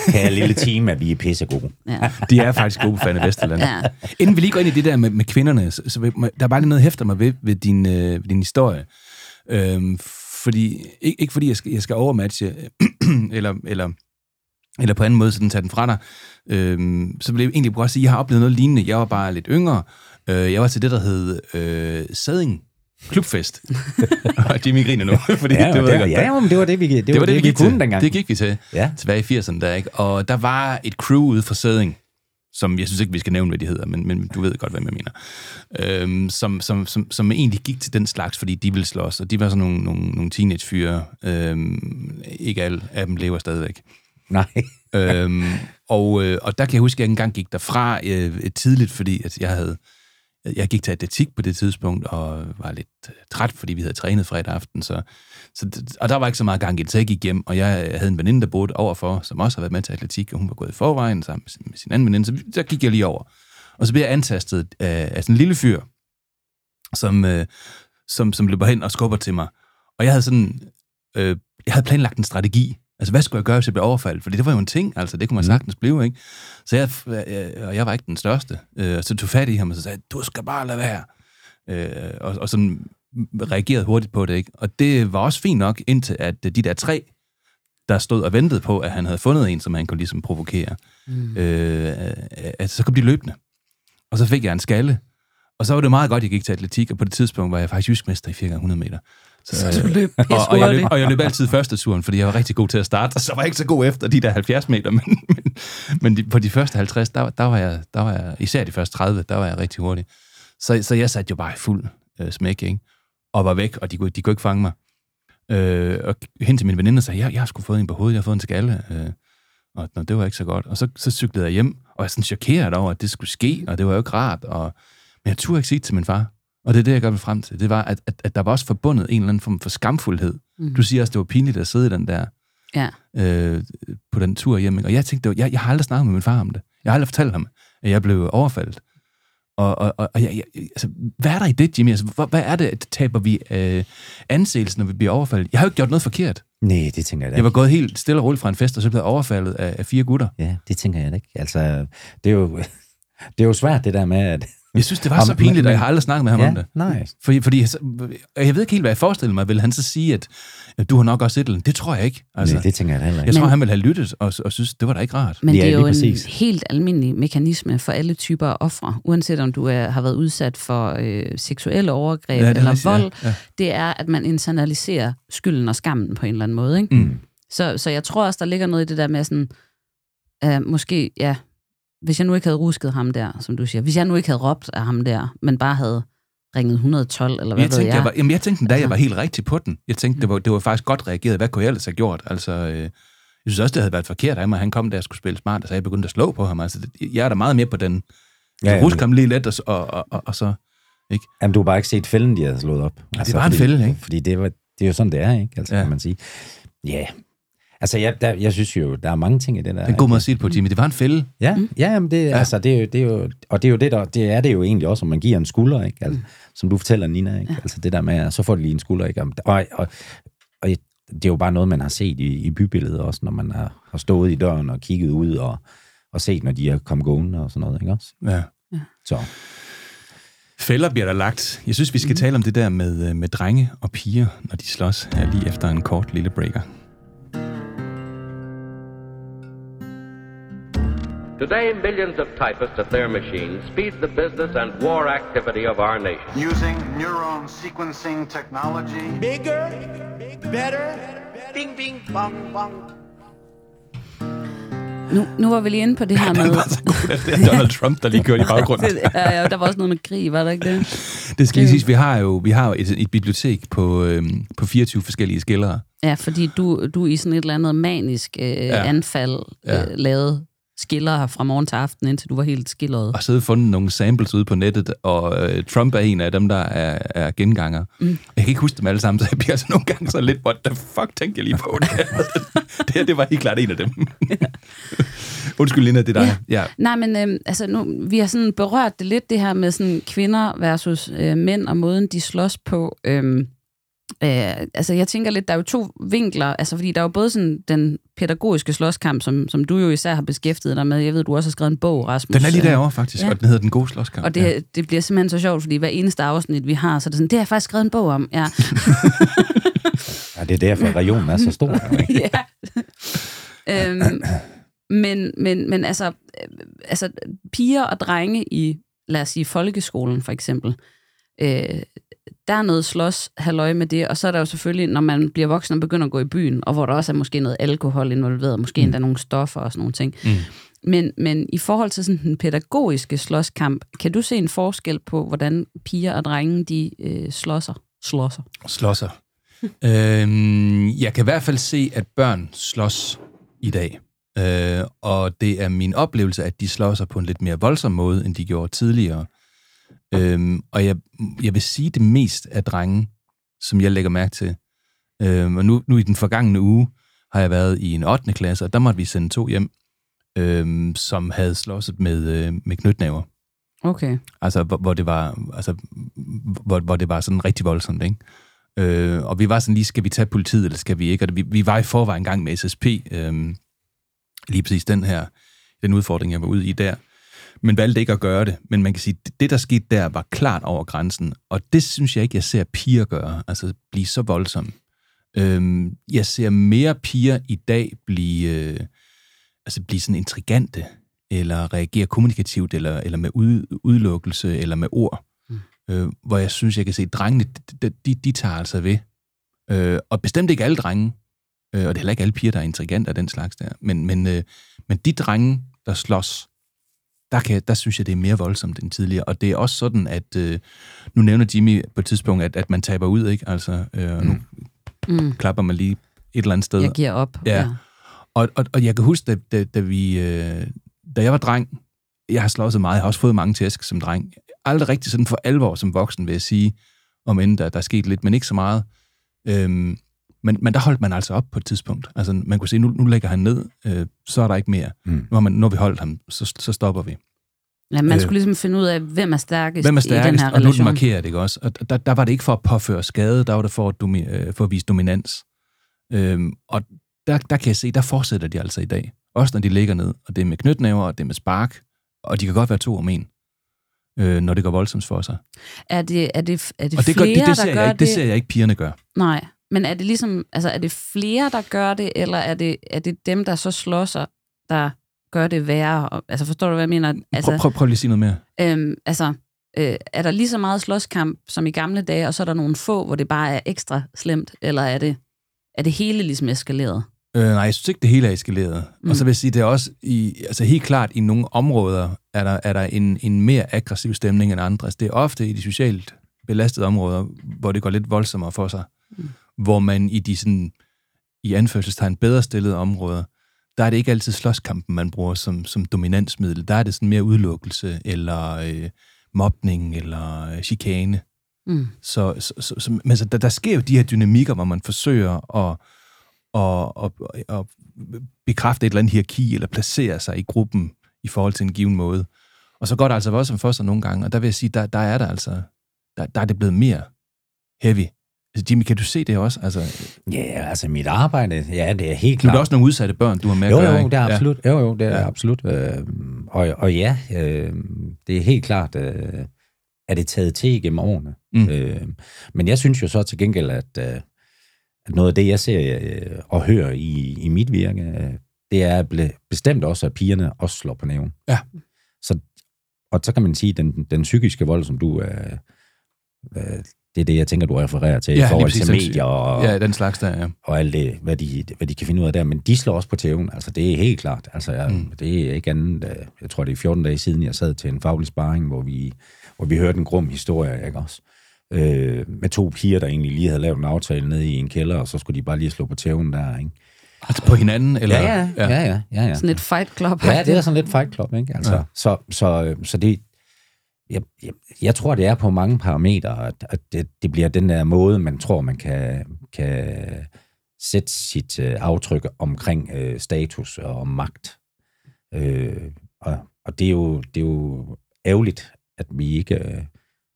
Kære lille team, at vi er pissegode. Ja. De er faktisk gode på Fanny Vesterland. Ja. Inden vi lige går ind i det der med, med kvinderne, så, så der er bare lige noget, hæfter mig ved, ved din, øh, ved din historie. Øhm, fordi, ikke, ikke fordi jeg skal, jeg skal overmatche, eller, eller, eller på anden måde sådan tage den fra dig, øhm, så vil jeg egentlig godt sige, at jeg har oplevet noget lignende. Jeg var bare lidt yngre. Øh, jeg var til det, der hed øh, Sading Klubfest. og Jimmy griner nu, fordi Ja, det, ved det, var, ja, men det var det, vi, det, det var det, vi, gik kunne til. dengang. Det gik vi til. Ja. Tilbage i 80'erne der, ikke? Og der var et crew ude for Sæding, som jeg synes ikke, vi skal nævne, hvad de hedder, men, men du ved godt, hvad jeg mener. Øhm, som, som, som, som egentlig gik til den slags, fordi de ville slås, og de var sådan nogle, nogle, nogle teenagefyre. Øhm, ikke alle af dem lever stadigvæk. Nej. øhm, og, øh, og der kan jeg huske, at jeg engang gik derfra øh, tidligt, fordi at jeg havde jeg gik til atletik på det tidspunkt, og var lidt øh, træt, fordi vi havde trænet fredag aften, så, så, og der var ikke så meget gang i det, så jeg gik hjem, og jeg øh, havde en veninde, der boede overfor, som også har været med til atletik, og hun var gået i forvejen sammen med sin, anden veninde, så der gik jeg lige over. Og så blev jeg antastet af, af sådan en lille fyr, som, øh, som, som løber hen og skubber til mig. Og jeg havde sådan, øh, jeg havde planlagt en strategi. Altså, hvad skulle jeg gøre, hvis jeg blev overfaldet? Fordi det var jo en ting, altså, det kunne man sagtens blive, ikke? Så jeg, øh, og jeg var ikke den største. Øh, så tog fat i ham og så sagde, du skal bare lade være. Øh, og, og sådan reagerede hurtigt på det, ikke? Og det var også fint nok, indtil at de der tre, der stod og ventede på, at han havde fundet en, som han kunne ligesom provokere, mm. øh, at så kom de løbende. Og så fik jeg en skalle. Og så var det meget godt, at jeg gik til atletik, og på det tidspunkt var jeg faktisk jyskmester i 4x100 meter. Så du løb og, og, jeg løb, og jeg løb altid første turen, fordi jeg var rigtig god til at starte, og så var jeg ikke så god efter de der 70 meter, men, men, men de, på de første 50, der, der, var jeg, der var jeg, især de første 30, der var jeg rigtig hurtig. Så, så jeg satte jo bare i fuld øh, smæk, ikke? og var væk, og de kunne, de kunne ikke fange mig. Øh, og hen til min veninde og sagde, jeg, jeg har sgu fået en på hovedet, jeg har fået en skalle. Øh, og nå, det var ikke så godt. Og så, så cyklede jeg hjem, og jeg er sådan chokeret over, at det skulle ske, og det var jo ikke rart. Og, men jeg turde ikke sige det til min far. Og det er det, jeg godt vil frem til. Det var, at, at, at der var også forbundet en eller anden form for skamfuldhed. Mm. Du siger også, det var pinligt at sidde i den der, Ja. øh, på den tur hjem. Og jeg tænkte, var, jeg, jeg har aldrig snakket med min far om det. Jeg har aldrig fortalt ham, at jeg blev overfaldet. Og, og, og, og jeg, jeg, altså, hvad er der i det, Jimmy? Altså, hvad, hvad er det, at taber vi øh, anseelsen, når vi bliver overfaldet? Jeg har jo ikke gjort noget forkert. Nej, det tænker jeg da Jeg var ikke. gået helt stille og roligt fra en fest, og så blev jeg overfaldet af, af fire gutter. Ja, det tænker jeg da ikke. Altså, det er jo, det er jo svært, det der med, at... Jeg synes, det var Om- så pinligt, men- og jeg har aldrig snakket med ham ja, om det. nej. Fordi, fordi jeg ved ikke helt, hvad jeg forestiller mig. Vil han så sige, at, at du har nok også et eller andet? Det tror jeg ikke. Altså, Nej, det tænker jeg heller jeg ikke. tror, han ville have lyttet og, og synes, det var da ikke rart. Men Ja, det er jo lige en præcis. helt almindelig mekanisme for alle typer af ofre, uanset om du er, har været udsat for øh, seksuelle overgreb Ja, ja, er eller rigtigt, ja, vold. ja. Det er, at man internaliserer skylden og skammen på en eller anden måde. Ikke? Mm. Så, så jeg tror også, der ligger noget i det der med sådan, øh, måske, ja, hvis jeg nu ikke havde rusket ham der, som du siger, hvis jeg nu ikke havde råbt af ham der, men bare havde ringet 112, eller hvad Jeg ved tænkte, jeg. jeg, var, jamen, jeg tænkte da, jeg Altså- var helt rigtig på den. Jeg tænkte, det var, det var faktisk godt reageret. Hvad kunne jeg ellers have gjort? Altså, øh, jeg synes også, det havde været forkert af mig. Han kom der og skulle spille smart, og så jeg begyndte at slå på ham. Altså, det, jeg er da meget mere på den. Ja, Jeg ja, rusker ham lige lidt, og, så- og, og, og, og så... Jamen, du har bare ikke set fælden, de havde slået op. Altså, var en fordi, fælde, ikke? Fordi det, var, det er jo sådan, det er, ikke? Altså, Ja. kan man sige. Ja. Altså, jeg, der, jeg synes jo, der er mange ting i det der. Det er måde at sige det på, Jimmy. Det var en fælde. Ja, ja jamen det, ja. Altså, det, er jo, det er jo, og det er jo det, der, det er det jo egentlig også, om man giver en skulder, ikke? Altså, mm. Som du fortæller, Nina, ikke? Ja. Altså det der med, så får de lige en skulder, ikke? Og, og, og, og det er jo bare noget, man har set i, i bybilledet også, når man har, har stået i døren og kigget ud og, og set, når de er kommet gående og sådan noget, ikke også? Ja. Så, Fælder bliver der lagt. Jeg synes, vi skal tale om det der med, øh, med drenge og piger, når de slås her lige efter en kort lille breaker. Today, millions of typists at their machines speed the business and war activity of our nation. using neuron sequencing technology. Bigger, better, bing, bing, bong, bong. Nu, nu var vi lige inde på det her med... Det var så god, at det er Donald Trump, der lige kørte i baggrunden. ja, ja, der var også noget med krig, var der ikke det? Det skal lige siges, vi har jo, vi har jo et, et bibliotek på, øhm, på 24 forskellige skillere. Ja, fordi du, du i sådan et eller andet manisk øh, ja. anfald øh, Ja. lavede skiller fra morgen til aften, indtil du var helt skilleret. Og så fundet nogle samples ude på nettet, og øh, Trump er en af dem, der er, er genganger. Mm. Jeg kan ikke huske dem alle sammen, så jeg bliver altså nogle gange så lidt, what the fuck tænker jeg lige på det her? det her, det var helt klart en af dem. Undskyld, Lina, det er dig. Ja. ja. Nej, men øh, altså nu, vi har sådan berørt det lidt, det her med sådan kvinder versus øh, mænd, og måden de slås på. Øh, Øh, altså, jeg tænker lidt, der er jo to vinkler, altså, fordi der er jo både sådan den pædagogiske slåskamp, som, som du jo især har beskæftiget dig med. Jeg ved, du også har skrevet en bog, Rasmus. Den er lige Øh, derovre, faktisk, ja. og den hedder Den Gode Slåskamp. Og det, ja. det bliver simpelthen så sjovt, fordi hver eneste afsnit, vi har, så er det sådan, det har jeg faktisk skrevet en bog om. Ja, Ja, det er derfor, at regionen er så stor. jo, ikke? ja. øhm, men, men, men altså, øh, altså, piger og drenge i, lad os sige, folkeskolen for eksempel, øh, der er noget slås, halløj med det, og så er der jo selvfølgelig, når man bliver voksen og begynder at gå i byen, og hvor der også er måske noget alkohol involveret, måske mm. endda nogle stoffer og sådan nogle ting. Mm. Men, men i forhold til sådan den pædagogiske slåskamp, kan du se en forskel på, hvordan piger og drenge, de øh, slåsser? Slåsser. slåsser. øhm, jeg kan i hvert fald se, at børn slås i dag. Øh, og det er min oplevelse, at de slåsser på en lidt mere voldsom måde, end de gjorde tidligere. Øhm, og jeg, jeg vil sige det mest af drenge, som jeg lægger mærke til. Øhm, og nu, nu i den forgangne uge har jeg været i en 8. klasse, og der måtte vi sende to hjem, øhm, som havde slåsset med, øh, med knytnæver. Okay. Altså, hvor, hvor det var, altså, hvor, hvor det var sådan rigtig voldsomt, ikke? Øh, og vi var sådan lige, skal vi tage politiet, eller skal vi ikke? Og vi, vi var i forvejen en gang med SSP, øh, lige præcis den her, den udfordring, jeg var ude i der. Men valgte ikke at gøre det. Men man kan sige, det, der skete der, var klart over grænsen. Og det synes jeg ikke, jeg ser piger gøre, altså blive så voldsomme. Øh, jeg ser mere piger i dag blive, øh, altså blive sådan intrigante, eller reagere kommunikativt, eller, eller med ud, udelukkelse, eller med ord. Mm. Øh, hvor jeg synes, jeg kan se, at drengene, de, de, de tager altså ved. Øh, og bestemt ikke alle drenge, øh, og det er heller ikke alle piger, der er intrigante af den slags der, men, men, øh, men de drenge, der slås, der, kan, der synes jeg, det er mere voldsomt end tidligere. Og det er også sådan, at øh, nu nævner Jimmy på et tidspunkt, at, at man taber ud, ikke? Altså, øh, og nu Mm. klapper man lige et eller andet sted. Jeg giver op. Ja. Og, og, og jeg kan huske, da, da, da, vi, øh, da jeg var dreng, jeg har slået så meget, jeg har også fået mange tæsk som dreng. Aldrig rigtig sådan for alvor som voksen, vil jeg sige, om end der, der er sket lidt, men ikke så meget. Øhm, men, men der holdt man altså op på et tidspunkt. Altså, man kunne se, nu, nu lægger han ned, øh, så er der ikke mere. Mm. Nu har, man, har vi holdt ham, så, så stopper vi. Ja, man Øh, skulle ligesom finde ud af, hvem er stærkest, Hvem er i den stærkest, her og nu er relation. markeret, ikke også? Og der, der var det ikke for at påføre skade, der var det for at, domi, øh, for at vise dominans. Øhm, og der, der kan jeg se, der fortsætter de altså i dag. Også når de ligger ned, og det er med knytnæver, og det er med spark, og de kan godt være to om en, øh, når det går voldsomt for sig. Er det, er det, er det og det, flere, gør, det, det, ser der jeg gør ikke, det ser jeg ikke pigerne gør. Nej, men er det ligesom, altså er det flere, der gør det, eller er det, er det dem, der så slår sig, der gør det værre? Og- Altså forstår du, hvad jeg mener? Altså, Prøv, prøv, prøv lige at sige noget mere. Øhm, altså, øh, er der lige så meget slåskamp som i gamle dage, og så er der nogle få, hvor det bare er ekstra slemt, eller er det, er det hele ligesom eskaleret? Øh, nej, jeg synes ikke, det hele er eskaleret. Mm. Og så vil jeg sige, det er også i, altså helt klart i nogle områder, er der, er der en, en mere aggressiv stemning end andre. Altså, det er ofte i de socialt belastede områder, hvor det går lidt voldsommere for sig. Mm. Hvor man i de sådan, i anførselstegn bedre stillede områder, der er det ikke altid slåskampen, man bruger som, som dominansmiddel. Der er det sådan mere udelukkelse, eller øh, mobning, eller øh, chikane. Mm. Så, så, så, så men så der, der sker jo de her dynamikker, hvor man forsøger at, at, at, at bekræfte et eller andet hierarki, eller placere sig i gruppen i forhold til en given måde. Og så går det altså voldsomt for sig nogle gange, og der vil jeg sige, der, der er der altså, der, der er det blevet mere heavy. Altså, Jimmy, kan du se det også? Altså, Ja, altså mit arbejde, ja, det er helt er klart. der også nogle udsatte børn, du har med at Jo, gøre, jo, det er absolut. Ja. Jo, jo, det er Ja. absolut. Øh, og, og ja, øh, det er helt klart, øh, er det taget til igennem årene. Mm. Øh, men jeg synes jo så til gengæld, at, øh, at noget af det, jeg ser øh, og hører i, i mit virke, øh, det er bestemt også, at pigerne også slår på næven. Ja. Så, og så kan man sige, at den, den psykiske vold, som du... Øh, øh, det er det, jeg tænker, du refererer til Ja, i forhold præcis, til medier og, Ja, den slags der, ja. og alt det, hvad de, hvad de kan finde ud af der. Men de slår også på tæven. Altså, det er helt klart. Altså, jeg, Mm. det er ikke andet. øh, Jeg tror, det er 14 dage siden, jeg sad til en faglig sparring, hvor vi, hvor vi hørte en grum historie, ikke også? Øh, med to piger, der egentlig lige havde lavet en aftale nede i en kælder, og så skulle de bare lige slå på tæven der, ikke? Altså på hinanden? Eller? ja, ja, ja, ja, ja, ja. Sådan et fight club. Ja, det er sådan lidt fight club, ikke? Altså, Ja. ja. Så, så, så det, jeg, jeg, jeg tror, det er på mange parametre, at, at det, det bliver den der måde, man tror, man kan, kan sætte sit øh, aftryk omkring øh, status og magt. Øh, og og det, er jo, det er jo ærgerligt, at vi ikke øh,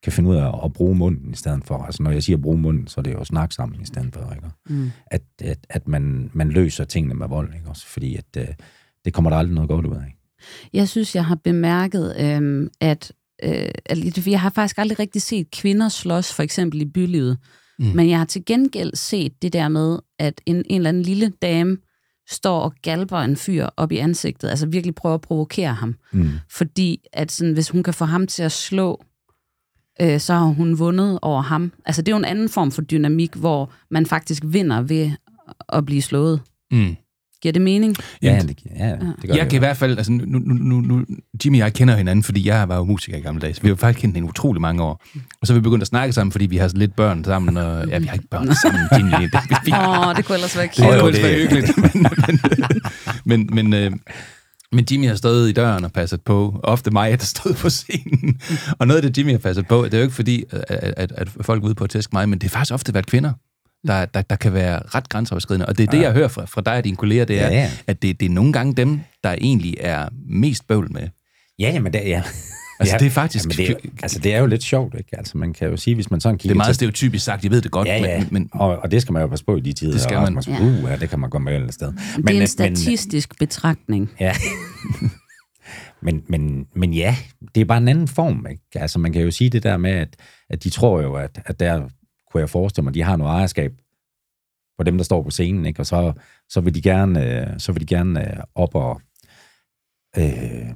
kan finde ud af at bruge munden i stedet for. Altså når jeg siger bruge munden, så er det jo at snakke sammen i stedet for. Ikke? Mm. At, at, at man, man løser tingene med vold, ikke? Også fordi at, øh, det kommer der aldrig noget godt ud af. Jeg synes, jeg har bemærket, øhm, at øh, at- jeg har faktisk aldrig rigtig set kvinder slås, for eksempel i bylivet. Mm. Men jeg har til gengæld set det der med, at en, en eller anden lille dame står og galber en fyr op i ansigtet, altså virkelig prøver at provokere ham. Mm. Fordi at sådan, hvis hun kan få ham til at slå, øh, så har hun vundet over ham. Altså det er jo en anden form for dynamik, hvor man faktisk vinder ved at blive slået. Mm. Giver det mening? Ja, det, ja, det gør Jeg det kan i hvert fald, altså nu, nu, nu, nu, Jimmy og jeg kender hinanden, fordi jeg var jo musiker i gamle dage, så vi har jo faktisk kendt hinanden utrolig mange år. Og så er vi begyndt at snakke sammen, fordi vi har lidt børn sammen, og ja, vi har ikke børn sammen, Jimmy. Det, Åh, oh, det kunne ellers være det cute. er jo, jo det- det hyggeligt. Men, men, men, øh, men Jimmy har stået i døren og passet på. Ofte mig, der stod på scenen. Og noget af det, Jimmy har passet på, det er jo ikke fordi, at, at, at folk er ude på at tæske mig, men det har faktisk ofte været kvinder, der, der, der kan være ret grænseoverskridende. Og det er det, jeg hører fra, fra dig og dine kolleger, det er, Ja, ja. at det, det er nogle gange dem, der egentlig er mest bøvl med. Ja, jamen det, ja. Altså, ja. det er faktisk- Jamen, det, er, altså, det er jo lidt sjovt, ikke? Altså, man kan jo sige, hvis man sådan Det kigger er meget til... stereotypisk sagt, jeg ved det godt, Ja, ja. men, men og, og det skal man jo passe på i de tider. Det skal man. Rasmus. Ja. Uh, ja, det kan man gå med et sted. Men, det er en øh, statistisk betragtning. Ja. men, men, men ja, det er bare en anden form. Ikke? Altså, man kan jo sige det der med, at, at de tror jo, at, at der kunne jeg forestille mig, de har noget ejerskab på dem, der står på scenen, ikke? og så, så vil de gerne, øh, så vil de gerne øh, op og øh,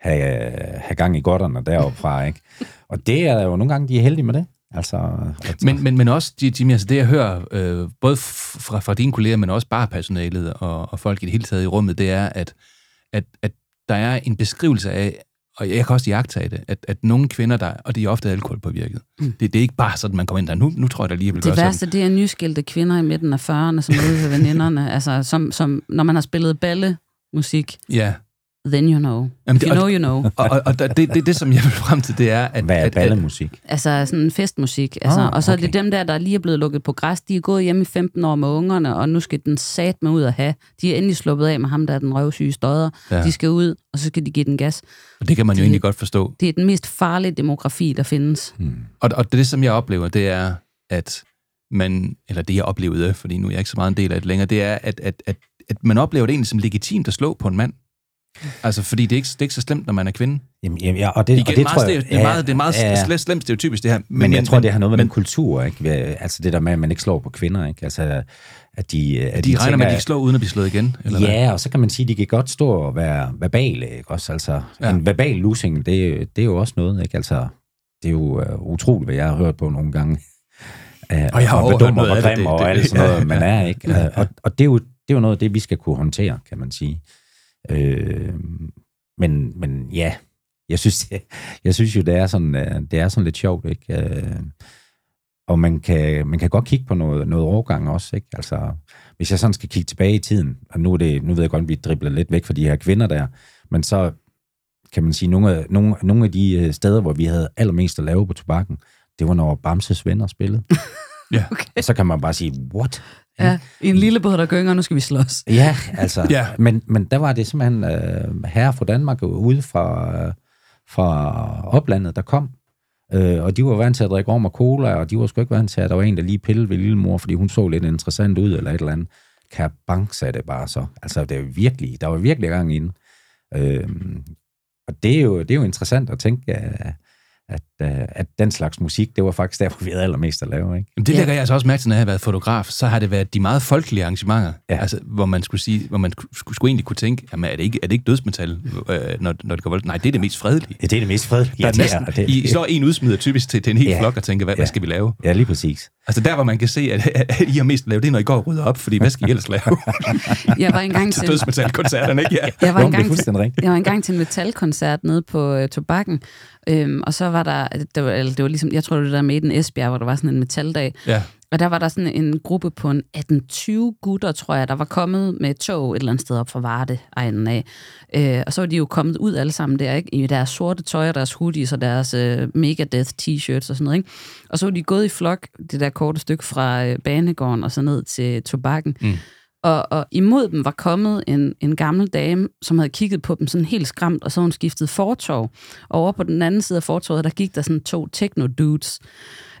have, have gang i godterne deroppefra. Ikke? Og det er jo nogle gange, de er heldige med det. Altså, Men, men, men også, Jimmy, altså det jeg hører, øh, både fra, fra dine kolleger, men også bare personalet og, og folk i det hele taget i rummet, det er, at, at, at der er en beskrivelse af, og jeg kan også jagtage det, at, at nogle kvinder, der, og de er ofte alkoholpåvirket, mm. det, det er ikke bare sådan, man kommer ind der, nu, nu tror jeg da lige, vil Det gøre værste, sådan. det er nyskilte kvinder i midten af 40'erne, som ude ved veninderne. Altså, som, som, når man har spillet ballemusik, Ja, then you know. Jamen, If det- you know, you know. og, og, og det, det, det, som jeg vil frem til, det er, at... hvad er at, at, ballemusik? Altså sådan festmusik. Altså, Ah, og så er det okay. dem der, der lige er blevet lukket på græs. De er gået hjem i 15 år med ungerne, og nu skal den sat med ud at have. De er endelig sluppet af med ham, der er den røvsyge stodder. Ja. De skal ud, og så skal de give den gas. og det kan man jo det- egentlig godt forstå. Det er den mest farlige demografi, der findes. Og, og det, det, som jeg oplever, det er, at man, eller det jeg oplevede, fordi nu er jeg ikke så meget en del af det længere, det er, at, at, at, at man oplever det egentlig som legitimt at slå på en mand. Altså, fordi det er ikke, det er ikke så slemt, når man er kvinde. Jamen, jamen, ja, og det, Igen, og det meget, tror jeg, det er meget, det er meget ja, ja. ja, slemt stereotypisk, det her. Men, men jeg tror, det har noget med men, den kultur, ikke? Altså det der med, at man ikke slår på kvinder, ikke? Altså, at de... At de regner tænker, med, at de ikke slår uden at blive slået igen, eller hvad? Ja, og så kan man sige, at de kan godt stå og være verbale, ikke også? Altså, Ja. ja. en verbal losing, det, det er jo også noget, ikke? Altså, det er jo uh, utroligt, hvad jeg har hørt på nogle gange. Uh, Og jeg har og overhørt noget af det, og det- alt sådan noget, ja, man ja. er, ikke? Og, og det, er jo, det er jo noget af det, vi skal kunne håndtere, kan man sige. Øh, men, men ja, jeg synes, jeg synes jo, det er sådan, øh, det er sådan lidt sjovt, ikke? Øh, og man kan, man kan godt kigge på noget, noget overgang også, ikke? Altså, hvis jeg sådan skal kigge tilbage i tiden, og nu, er det, nu ved jeg godt, at vi dribler lidt væk fra de her kvinder der, men så kan man sige, nogle af, nogle, nogle af de øh, steder, hvor vi havde allermest at lave på tobakken, det var når Bamses venner spillede. Ja. Okay. Og så kan man bare sige, what? Ja, i en lille båd, der gynger, nu skal vi slås. Ja, altså. Ja. Men, men der var det simpelthen øh, herre fra Danmark ude fra, øh, fra oplandet, der kom. Øh, og de var vant til at drikke rom og cola, og de var sgu ikke vant til, at der var en, der lige pillede ved lille mor, fordi hun så lidt interessant ud, eller et eller andet. Kabang sagde det bare så. Altså, det er virkelig, der var virkelig gang inde. Øh, og det er, jo, det er jo interessant at tænke, at, at, at den slags musik, det var faktisk der, hvor vi havde allermest at lave, ikke? Jamen, det Ja. lægger jeg altså også mærke til, når jeg har været fotograf, så har det været de meget folkelige arrangementer, ja. Ja. altså, hvor man skulle sige, hvor man skulle, skulle egentlig kunne tænke, jamen, er det ikke, er det ikke dødsmetal, øh, når, når det går voldt? Nej, det er det mest fredelige. Ja, det er det mest fredelige. Der er næsten, det, I slår en udsmider typisk til, til en hel Ja. flok og tænker, hvad, hvad Ja. skal vi lave? Ja, lige præcis. Altså der, hvor man kan se, at, at, I har mest lavet, det er, når I går og rydder op, fordi hvad skal I ellers lave Jeg var engang til dødsmetalkoncerterne, ikke? Ja. jeg var er engang til, jeg var engang til en metalkoncert nede på øh, Tobakken, øhm, og så var der, det var, eller det var ligesom, jeg tror det var der med den Esbjerg, hvor der var sådan en metaldag, ja. og der var der sådan en gruppe på en 18-20 gutter, tror jeg, der var kommet med tog et eller andet sted op fra Varde, egnen af. Øh, og så var de jo kommet ud alle sammen der, ikke? i deres sorte tøj og deres hoodies og deres øh, Megadeth t-shirts og sådan noget. Ikke? Og så var de gået i flok, det der korte stykke fra øh, banegården og så ned til Tobakken. Mm. Og, og imod dem var kommet en, en gammel dame, som havde kigget på dem sådan helt skræmt, og så hun skiftet fortov. Og over på den anden side af fortovet, der gik der sådan to techno-dudes.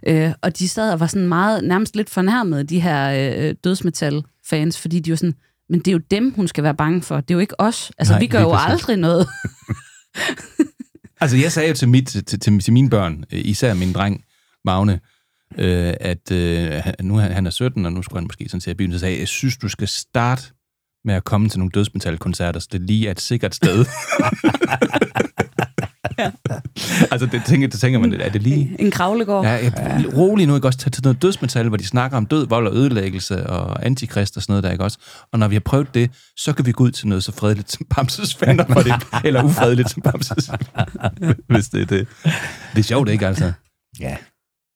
Øh, og de sad og var sådan meget, nærmest lidt fornærmede, de her øh, dødsmetal-fans, fordi de var sådan, men det er jo dem, hun skal være bange for. Det er jo ikke os. Altså, Nej, vi gør jo præcis. aldrig noget. Altså, jeg sagde jo til, mit, til, til, til mine børn, især min dreng, Magne, øh, at øh, han- nu er han er 17, og nu skulle han måske sådan til at byen, så sagde jeg, jeg synes, du skal starte med at komme til nogle dødsmetal-koncerter, så det lige er et sikkert sted. altså, det tænker, det tænker man, er det lige... En kravlegård. Ja, jeg, rolig nu, ikke også? Tag til noget dødsmetal, hvor de snakker om død, vold og ødelæggelse og antikrist og sådan noget der, ikke også? Og når vi har prøvet det, så kan vi gå ud til noget så fredeligt som Bamses venner, for det, eller ufredeligt som Bamses hvis det er det. Det er sjovt, ikke altså? Ja.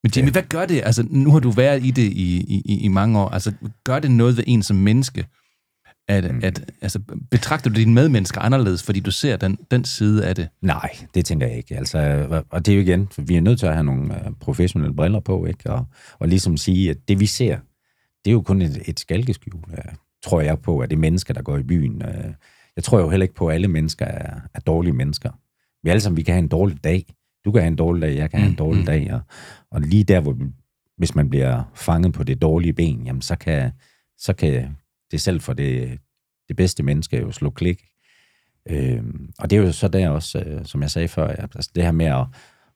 Men Jimmy, hvad gør det? Altså, nu har du været i det i, i, i mange år. Altså, gør det noget ved en som menneske? At, mm. at, altså, betragter du dine medmennesker anderledes, fordi du ser den, den side af det? Nej, det tænker jeg ikke. Altså, og det er jo igen, for vi er nødt til at have nogle øh, professionelle briller på, ikke? Og, og ligesom sige, at det vi ser, det er jo kun et, et skalkeskjul, øh, tror jeg på, at det er mennesker, der går i byen. Øh, Jeg tror jo heller ikke på, at alle mennesker er, er dårlige mennesker. Vi alle sammen, vi kan have en dårlig dag. Du kan have en dårlig dag, jeg kan have en dårlig dag. Og, og lige der, hvor vi- hvis man bliver fanget på det dårlige ben, jamen så kan, så kan det selv for det, det bedste menneske jo slå klik. Øhm, og det er jo så der også, øh, som jeg sagde før, altså det her med at,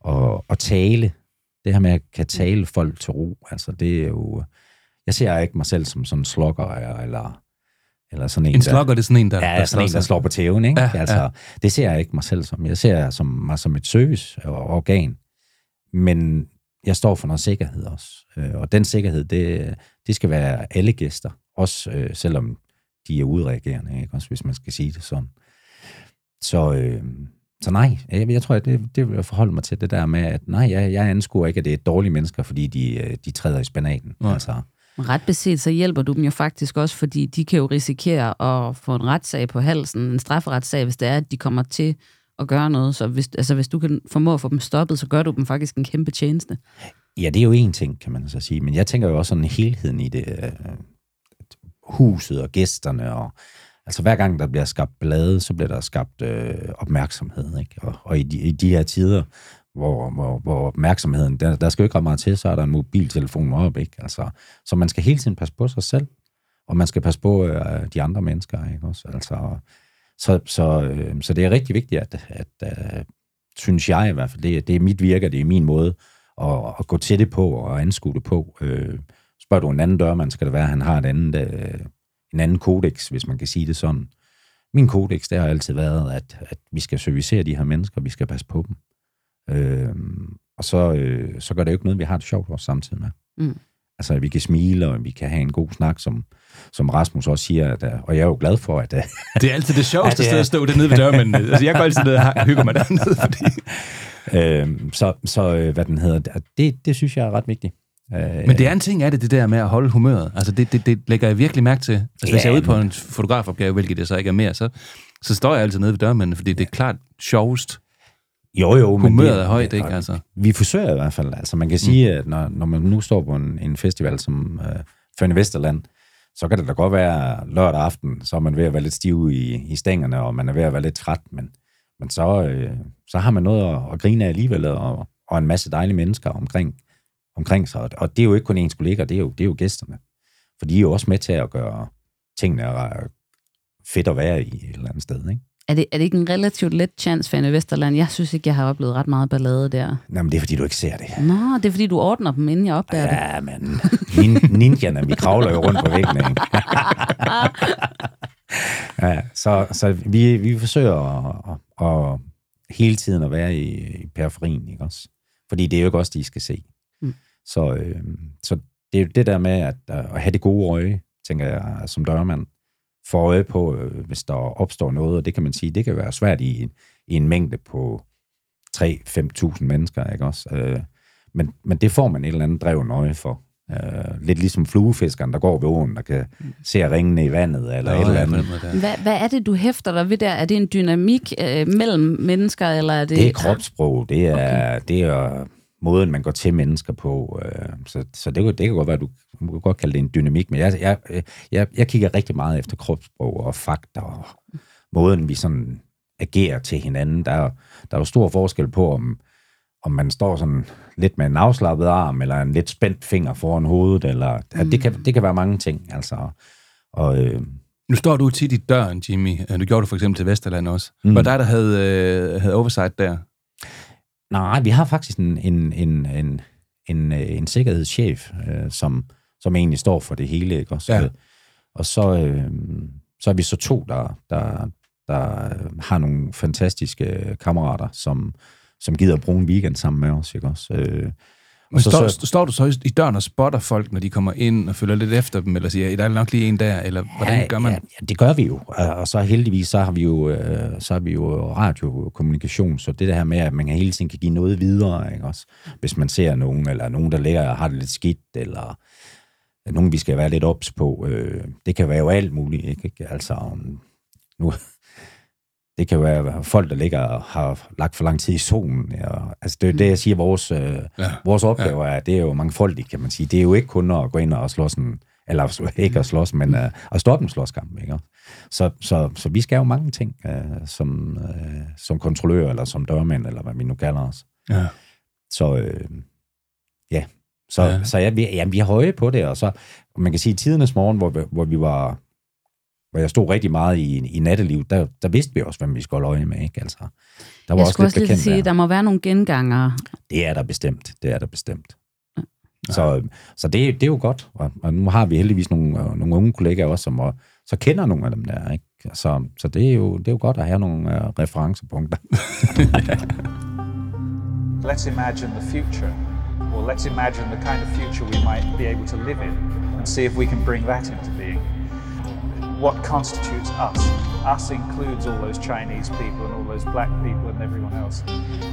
at, at tale, det her med at kan tale folk til ro, altså det er jo, jeg ser ikke mig selv som sådan en slogger, eller, eller sådan en, En slugger, det er sådan en, der- ja, der sådan en, slår der slår på tæven, ikke? Ja, altså, ja. ja. Det ser jeg ikke mig selv som. Jeg ser som, mig som et serviceorgan, men jeg står for noget sikkerhed også. Øh, Og den sikkerhed, det, det skal være alle gæster, også øh, selvom de er udreagerende, ikke? også hvis man skal sige det sådan. Så, øh, så nej, jeg, jeg tror, at det, det vil jeg forholde mig til det der med, at nej, jeg, jeg anskuer ikke, at det er dårlige mennesker, fordi de, øh, de træder i spanaten. Nej. Altså, Ret beset, så hjælper du dem jo faktisk også, fordi de kan jo risikere at få en retssag på halsen, en strafferetssag, hvis det er, at de kommer til at gøre noget. Så hvis, altså, hvis du kan formå at få dem stoppet, så gør du dem faktisk en kæmpe tjeneste. Ja, det er jo en ting, kan man så sige. Men jeg tænker jo også sådan helheden i det. Øh, huset og gæsterne. Og, altså hver gang der bliver skabt blade, så bliver der skabt øh, opmærksomhed. Ikke? Og, og i, de, i de her tider, hvor, hvor, hvor opmærksomheden, der, der skal jo ikke ret meget til, så er der en mobiltelefon op. Ikke? Altså, så man skal hele tiden passe på sig selv, og man skal passe på øh, de andre mennesker. Ikke? Også, altså, så, så, øh, så det er rigtig vigtigt, at, at øh, synes jeg i hvert fald, det, det er mit virke, det er min måde at, at gå til det på og anskue det på. Øh, spørger du en anden dørmand, skal det være, at han har et andet, øh, en anden kodex, hvis man kan sige det sådan. Min kodex, det har altid været, at, at vi skal servicere de her mennesker, vi skal passe på dem. Øh, og så, øh, så gør det jo ikke noget, vi har det sjovt også samtidig med. Mm. Altså, at vi kan smile, og vi kan have en god snak, som, som Rasmus også siger, at, øh, og jeg er jo glad for, at... øh, Det er altid det sjoveste det sted at stå dernede ved døren, men altså, jeg går altid ned og hygger mig dernede, fordi... Øhm, så, så øh, hvad den hedder, det, det synes jeg er ret vigtigt. Øh, Men det er en ting af det, det der med at holde humøret. Altså, det, det, det lægger jeg virkelig mærke til. Altså, hvis Ja, jeg er ude på en fotografopgave, hvilket det så ikke er mere, så, så står jeg altid nede ved dørmanden, fordi det er klart sjovest. Jo, jo. men Humøret det- er højt, ikke? Altså. Vi forsøger i hvert fald. Altså, man kan sige, at når, når man nu står på en, en festival som øh, Fønne Vesterland, så kan det da godt være lørdag aften, så er man ved at være lidt stiv i, i stængerne, og man er ved at være lidt træt, men, men så, øh, så har man noget at, at grine af alligevel, og, og en masse dejlige mennesker omkring, omkring sig. Og- Og det er jo ikke kun ens kolleger, det er jo, det er jo gæsterne. For de er jo også med til at gøre tingene øh, fedt at være i et eller andet sted, ikke? Er det, er det ikke en relativt let chance, Fanny Vesterland? Jeg synes ikke, jeg har oplevet ret meget ballade der. Nej, men det er fordi, du ikke ser det. Nå, det er fordi, du ordner dem, inden jeg opdager det. Ja, men nin- ninjerne, vi kravler jo rundt på væggene, ikke? ja, så, så vi, vi forsøger at, at, at hele tiden at være i, i periferien, ikke også? Fordi det er jo ikke også de skal se. Mm. Så, øh, så det er jo det der med at, at have det gode øje, tænker jeg, som dørmand, få øje på, øh, hvis der opstår noget, og det kan man sige, det kan være svært i, en- i en mængde på 3-5.000 mennesker, ikke også? Øh, men, men det får man et eller andet dreven øje for. Øh, lidt ligesom fluefiskeren, der går ved åen, der kan se ringene i vandet, eller Nå, et eller andet. Hvad, hvad er det, du hæfter dig ved der? Er det en dynamik øh, mellem mennesker, eller er det... Det er kropssprog, det er, okay. det er måden, man går til mennesker på. Øh, så så det, kan- det kan godt være, at du, du kan godt kalde det en dynamik, men jeg, jeg, jeg, jeg kigger rigtig meget efter kropssprog og fakta og måden, vi sådan agerer til hinanden. Der er, der er jo stor forskel på, om, om man står sådan lidt med en afslappet arm, eller en lidt spændt finger foran hovedet, eller mm. det, kan, det kan være mange ting, altså. Og, øh, Nu står du tit i døren, Jimmy. Øh, Du gjorde det for eksempel til Vesterland også. Mm. Var dig, der havde, øh, havde oversight der? Nej, vi har faktisk en, en, en, en, en, øh, en sikkerhedschef, øh, som, som egentlig står for det hele. Ikke? Og, så, Ja. og så, øh, så er vi så to, der, der, der øh, har nogle fantastiske øh, kammerater, som, som gider at bruge en weekend sammen med os. Ikke? Også, øh, Men så- står, så- står du så i- døren og spotter folk, når de kommer ind og følger lidt efter dem, eller siger, der er nok lige en der, eller hvordan gør man? Ja, ja, det gør vi jo. Og så heldigvis, så har vi jo, øh, så har vi jo radiokommunikation, så det der med, at man hele tiden kan give noget videre, ikke også? Hvis man ser nogen, eller nogen, der ligger og har det lidt skidt, eller nogen, vi skal være lidt ops på. Øh, det kan være jo alt muligt, ikke? Altså, nu, det kan være folk, der ligger og har lagt for lang tid i solen. Og, altså, det er det, jeg siger, vores, øh, ja. vores opgave er, det er jo mangfoldigt, kan man sige. Det er jo ikke kun at gå ind og slås en, eller ikke at slås, men uh, at stoppe en slåskamp, ikke? Så, så, så vi skal jo mange ting, uh, som, uh, som kontrollør, eller som dørmænd, eller hvad vi nu kalder os. Ja. Så øh, ja, så, Ja. ja. så ja, vi, ja, vi er høje på det, og så, man kan sige, tidernes morgen, hvor, vi- hvor vi var, hvor jeg stod rigtig meget i, i nattelivet, der, der vidste vi også, hvem vi skulle holde øje med, ikke? Altså, der var Jeg også skulle lidt også lige sige, der. der må være nogle gengangere. Det er der bestemt, det er der bestemt. Så, så det, det er jo godt, og, og nu har vi heldigvis nogle, øh, nogle unge kollegaer også, som og, så kender nogle af dem der, ikke? Så, så det, er jo, det er jo godt at have nogle uh, referencepunkter. Let's imagine the future, or let's imagine the kind of future we might be able to live in, and see if we can bring that into being. What constitutes us? Us includes all those Chinese people and all those black people and everyone else.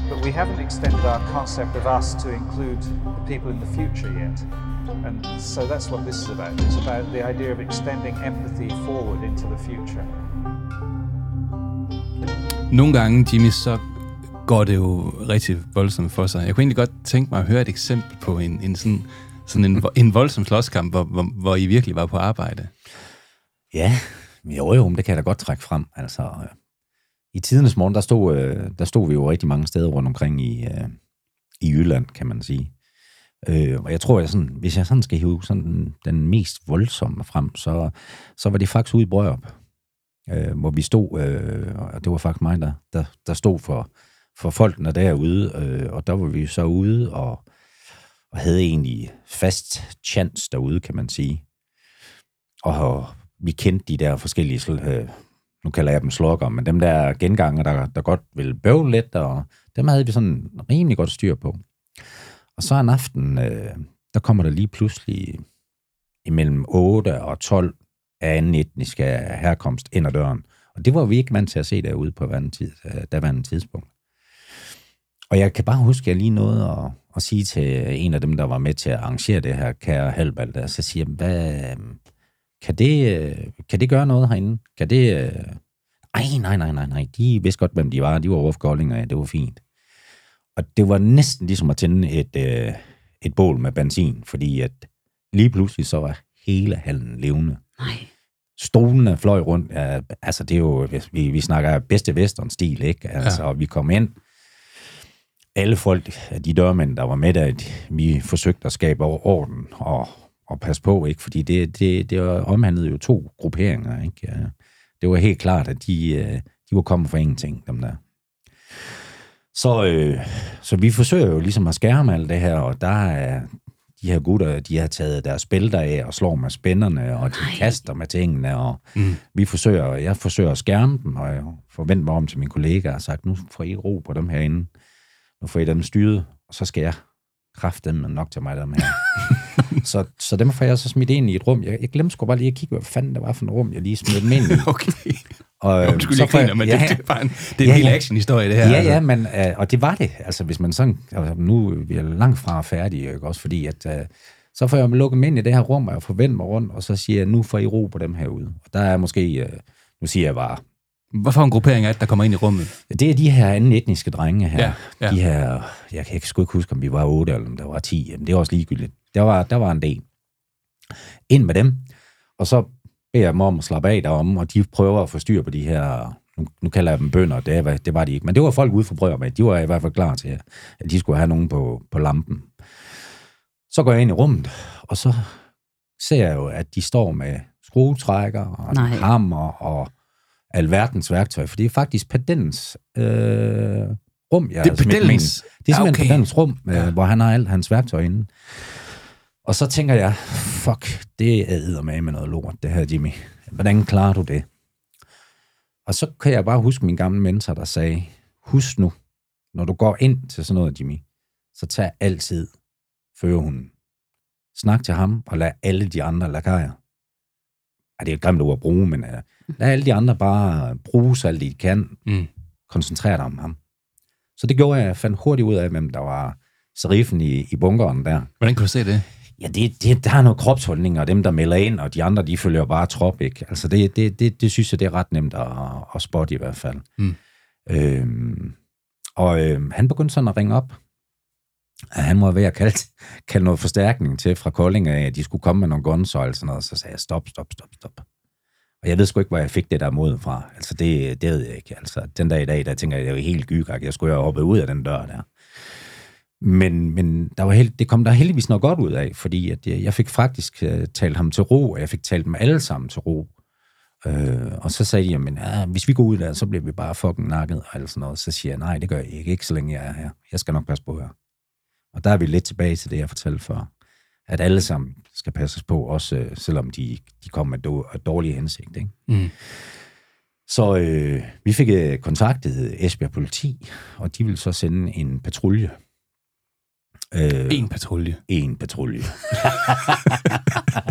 But we haven't extended our concept of us to include the people in the future yet. And so that's what this is about. It's about the idea of extending empathy forward into the future. Nogle gange, Jimmy, så går det jo rigtig voldsomt for sig. Jeg kunne egentlig godt tænke mig at høre et eksempel på en, en sådan, sådan en, en voldsom slåskamp, hvor, hvor, hvor I virkelig var på arbejde. Ja, jo jo, det kan jeg da godt trække frem. Altså, øh, i tidernes morgen, der stod, øh, der stod vi jo rigtig mange steder rundt omkring i, øh, i Jylland, kan man sige. Øh, og jeg tror, jeg sådan, hvis jeg sådan skal hive sådan den, den mest voldsomme frem, så, så var det faktisk ude i Brørup, øh, hvor vi stod, øh, og det var faktisk mig, der, der, der stod for, for folkene derude, øh, og der var vi så ude og, og havde egentlig fast chance derude, kan man sige. Og vi kendte de der forskellige, øh, nu kalder jeg dem slokker, men dem der genganger, der, der godt vil bøvle lidt, og dem havde vi sådan rimelig godt styr på. Og så en aften, øh, der kommer der lige pludselig imellem 8 og 12 af anden etnisk herkomst ind ad døren. Og det var vi ikke vant til at se derude på hverken tid, var daværende tidspunkt. Og jeg kan bare huske, at jeg lige nåede at, at sige til en af dem, der var med til at arrangere det her, kære Halbald, der, så siger jeg, hvad, kan det, øh, kan det gøre noget herinde? Kan det... Øh... Ej, nej, nej, nej, nej. De vidste godt, hvem de var. De var over Kolding, og det var fint. Og det var næsten ligesom at tænde et, øh, et bål med benzin, fordi at lige pludselig så var hele hallen levende. Nej. Stolene fløj rundt. Ja, altså, det er jo... Vi, vi snakker bedste western-stil, ikke? Altså, ja. vi kom ind. Alle folk, de dørmænd, der var med der, vi forsøgte at skabe orden og, og passe på, ikke? Fordi det, det, det omhandlede jo to grupperinger, ikke? Ja. Det var helt klart, at de, øh, de var kommet for ingenting, dem der. Så, øh, så vi forsøger jo ligesom at skærme alt det her, og der er de her gutter, de har taget deres bælter af og slår med spænderne, og de Nej. kaster med tingene, og Mm. vi forsøger, jeg forsøger at skærme dem, og jeg forventer mig om til min kollega og sagt, nu får I ro på dem herinde. Nu får I dem styret, og så skal jeg kræfte dem nok til mig, dem her. så, så dem får jeg så smidt ind i et rum. Jeg, jeg glemte sgu bare lige at kigge, hvad fanden det var for et rum, jeg lige smed dem ind i. Okay. Og, øh, Undskyld, så jeg får griner, men ja, det, det, er bare en, det er en Ja, hel actionhistorie, det her. Ja, altså. ja, men, øh, og det var det. Altså, hvis man sådan, altså, nu er vi langt fra færdige, ikke? også fordi, at øh, så får jeg lukket dem ind i det her rum, og jeg forventer mig rundt, og så siger jeg, nu får I ro på dem herude. Og der er måske, øh, nu siger jeg bare Hvorfor en gruppering er det, der kommer ind i rummet? Det er de her anden etniske drenge her. Ja, ja. De her, jeg kan ikke sgu ikke huske, om vi var otte eller om der var 10. Jamen, det er også ligegyldigt. Der var, der var en del. Ind med dem, og så beder jeg dem om at slappe af derom, og de prøver at få styr på de her, nu, nu kalder jeg dem bønder, det, var, det var de ikke, men det var folk ude for brød med. De var i hvert fald klar til, at de skulle have nogen på, på lampen. Så går jeg ind i rummet, og så ser jeg jo, at de står med skruetrækker og Nej. hammer og alverdens værktøj, for det er faktisk pedens øh, rum, jeg Det er mener. Det er simpelthen Okay. okay. pedens rum, øh, ja. hvor han har alt hans værktøj inde. Og så tænker jeg, fuck, det er med med noget lort, det her, Jimmy. Hvordan klarer du det? Og så kan jeg bare huske min gamle mentor, der sagde, husk nu, når du går ind til sådan noget, Jimmy, så tag altid førerhunden. Snak til ham, og lad alle de andre lakajer. Ej, det er et grimt ord at bruge, men uh, lad alle de andre bare bruge så alt de kan. Mm. Koncentrere dig om ham. Så det gjorde jeg. Jeg fandt hurtigt ud af, hvem der var serifen i, i bunkeren der. Hvordan kan du se det? Ja, det, det, der er noget kropsholdning, og dem, der melder ind, og de andre, de følger bare trop, ikke? Altså, det, det, det, det synes jeg, det er ret nemt at, at spotte i hvert fald. Mm. Øhm, og øhm, han begyndte sådan at ringe op, at han var ved at kalde, kalde noget forstærkning til fra Kolding af, at de skulle komme med nogle guns og sådan noget. Så sagde jeg, stop, stop, stop, stop. Og jeg ved sgu ikke, hvor jeg fik det der mod fra. Altså, det, det ved jeg ikke. Altså, den dag i dag, der tænker jeg, det er jo helt gygak. Jeg skulle jo have hoppet ud af den dør der. Men, men der var held, det kom der heldigvis noget godt ud af, fordi at jeg, jeg fik faktisk uh, talt ham til ro, og jeg fik talt dem alle sammen til ro. Øh, og så sagde de, jamen, ja, hvis vi går ud der, så bliver vi bare fucking nakket og alt sådan noget. Så siger jeg, nej, det gør jeg ikke, ikke så længe jeg er her. Jeg skal nok passe på her. Og der er vi lidt tilbage til det, jeg fortalte før. At alle sammen skal passes på, også øh, selvom de, de kommer med do, dårlige hensigt. Ikke? Mm. Så øh, vi fik øh, kontaktet Esbjerg Politi, og de ville så sende en patrulje. Øh, En patrulje. en patrulje.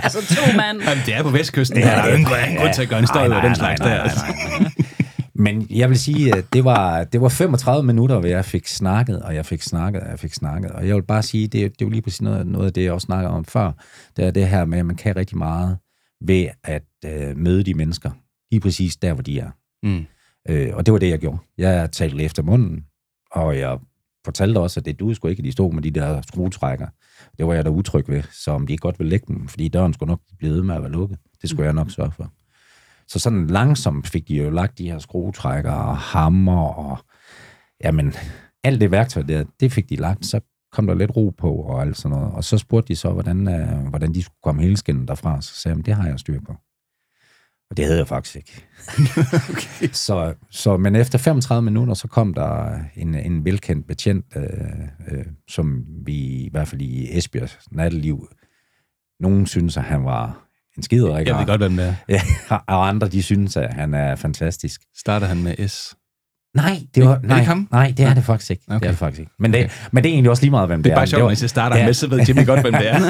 Altså to mand. Jamen, det er på vestkysten. Ja, der er ingen grund- grund til at gøre en støj den slags der. altså. Men jeg vil sige, at det var, det var 35 minutter, hvor jeg fik snakket, og jeg fik snakket, og jeg fik snakket. Og jeg vil bare sige, det, det er jo lige præcis noget, noget af det, jeg også snakker om før. Det er det her med, at man kan rigtig meget ved at øh, møde de mennesker. Lige præcis der, hvor de er. Mm. Øh, og det var det, jeg gjorde. Jeg talte efter munden, og jeg fortalte også, at det du skulle ikke, at de stod med de der skruetrækker. Det var jeg da utryg ved, så om de ikke godt ville lægge dem, fordi døren skulle nok blive ved med at være lukket. Det skulle jeg nok sørge for. Så sådan langsomt fik de jo lagt de her skruetrækker og hammer og jamen, alt det værktøj der, det fik de lagt. Så kom der lidt ro på og alt sådan noget. Og så spurgte de så, hvordan, øh, hvordan de skulle komme hele skinnen derfra. Så sagde jeg, det har jeg styr på. Og det havde jeg faktisk ikke. okay. så, så, men efter 35 minutter, så kom der en, en velkendt betjent, øh, øh, som vi i hvert fald i Esbjergs natteliv, nogen synes, at han var en skiderik. Jeg ved godt, hvem det er. Ja, og andre, de synes, at han er fantastisk. Starter han med S? Nej, det var, Er det nej, ikke ham? nej, det er Nej. det faktisk ikke. Okay. Det Okay. er det faktisk ikke. Men det, men det er egentlig også lige meget, hvem det, Det er bare sjovt, hvis jeg starter Ja. med, så ved Jimmy godt, hvem det er.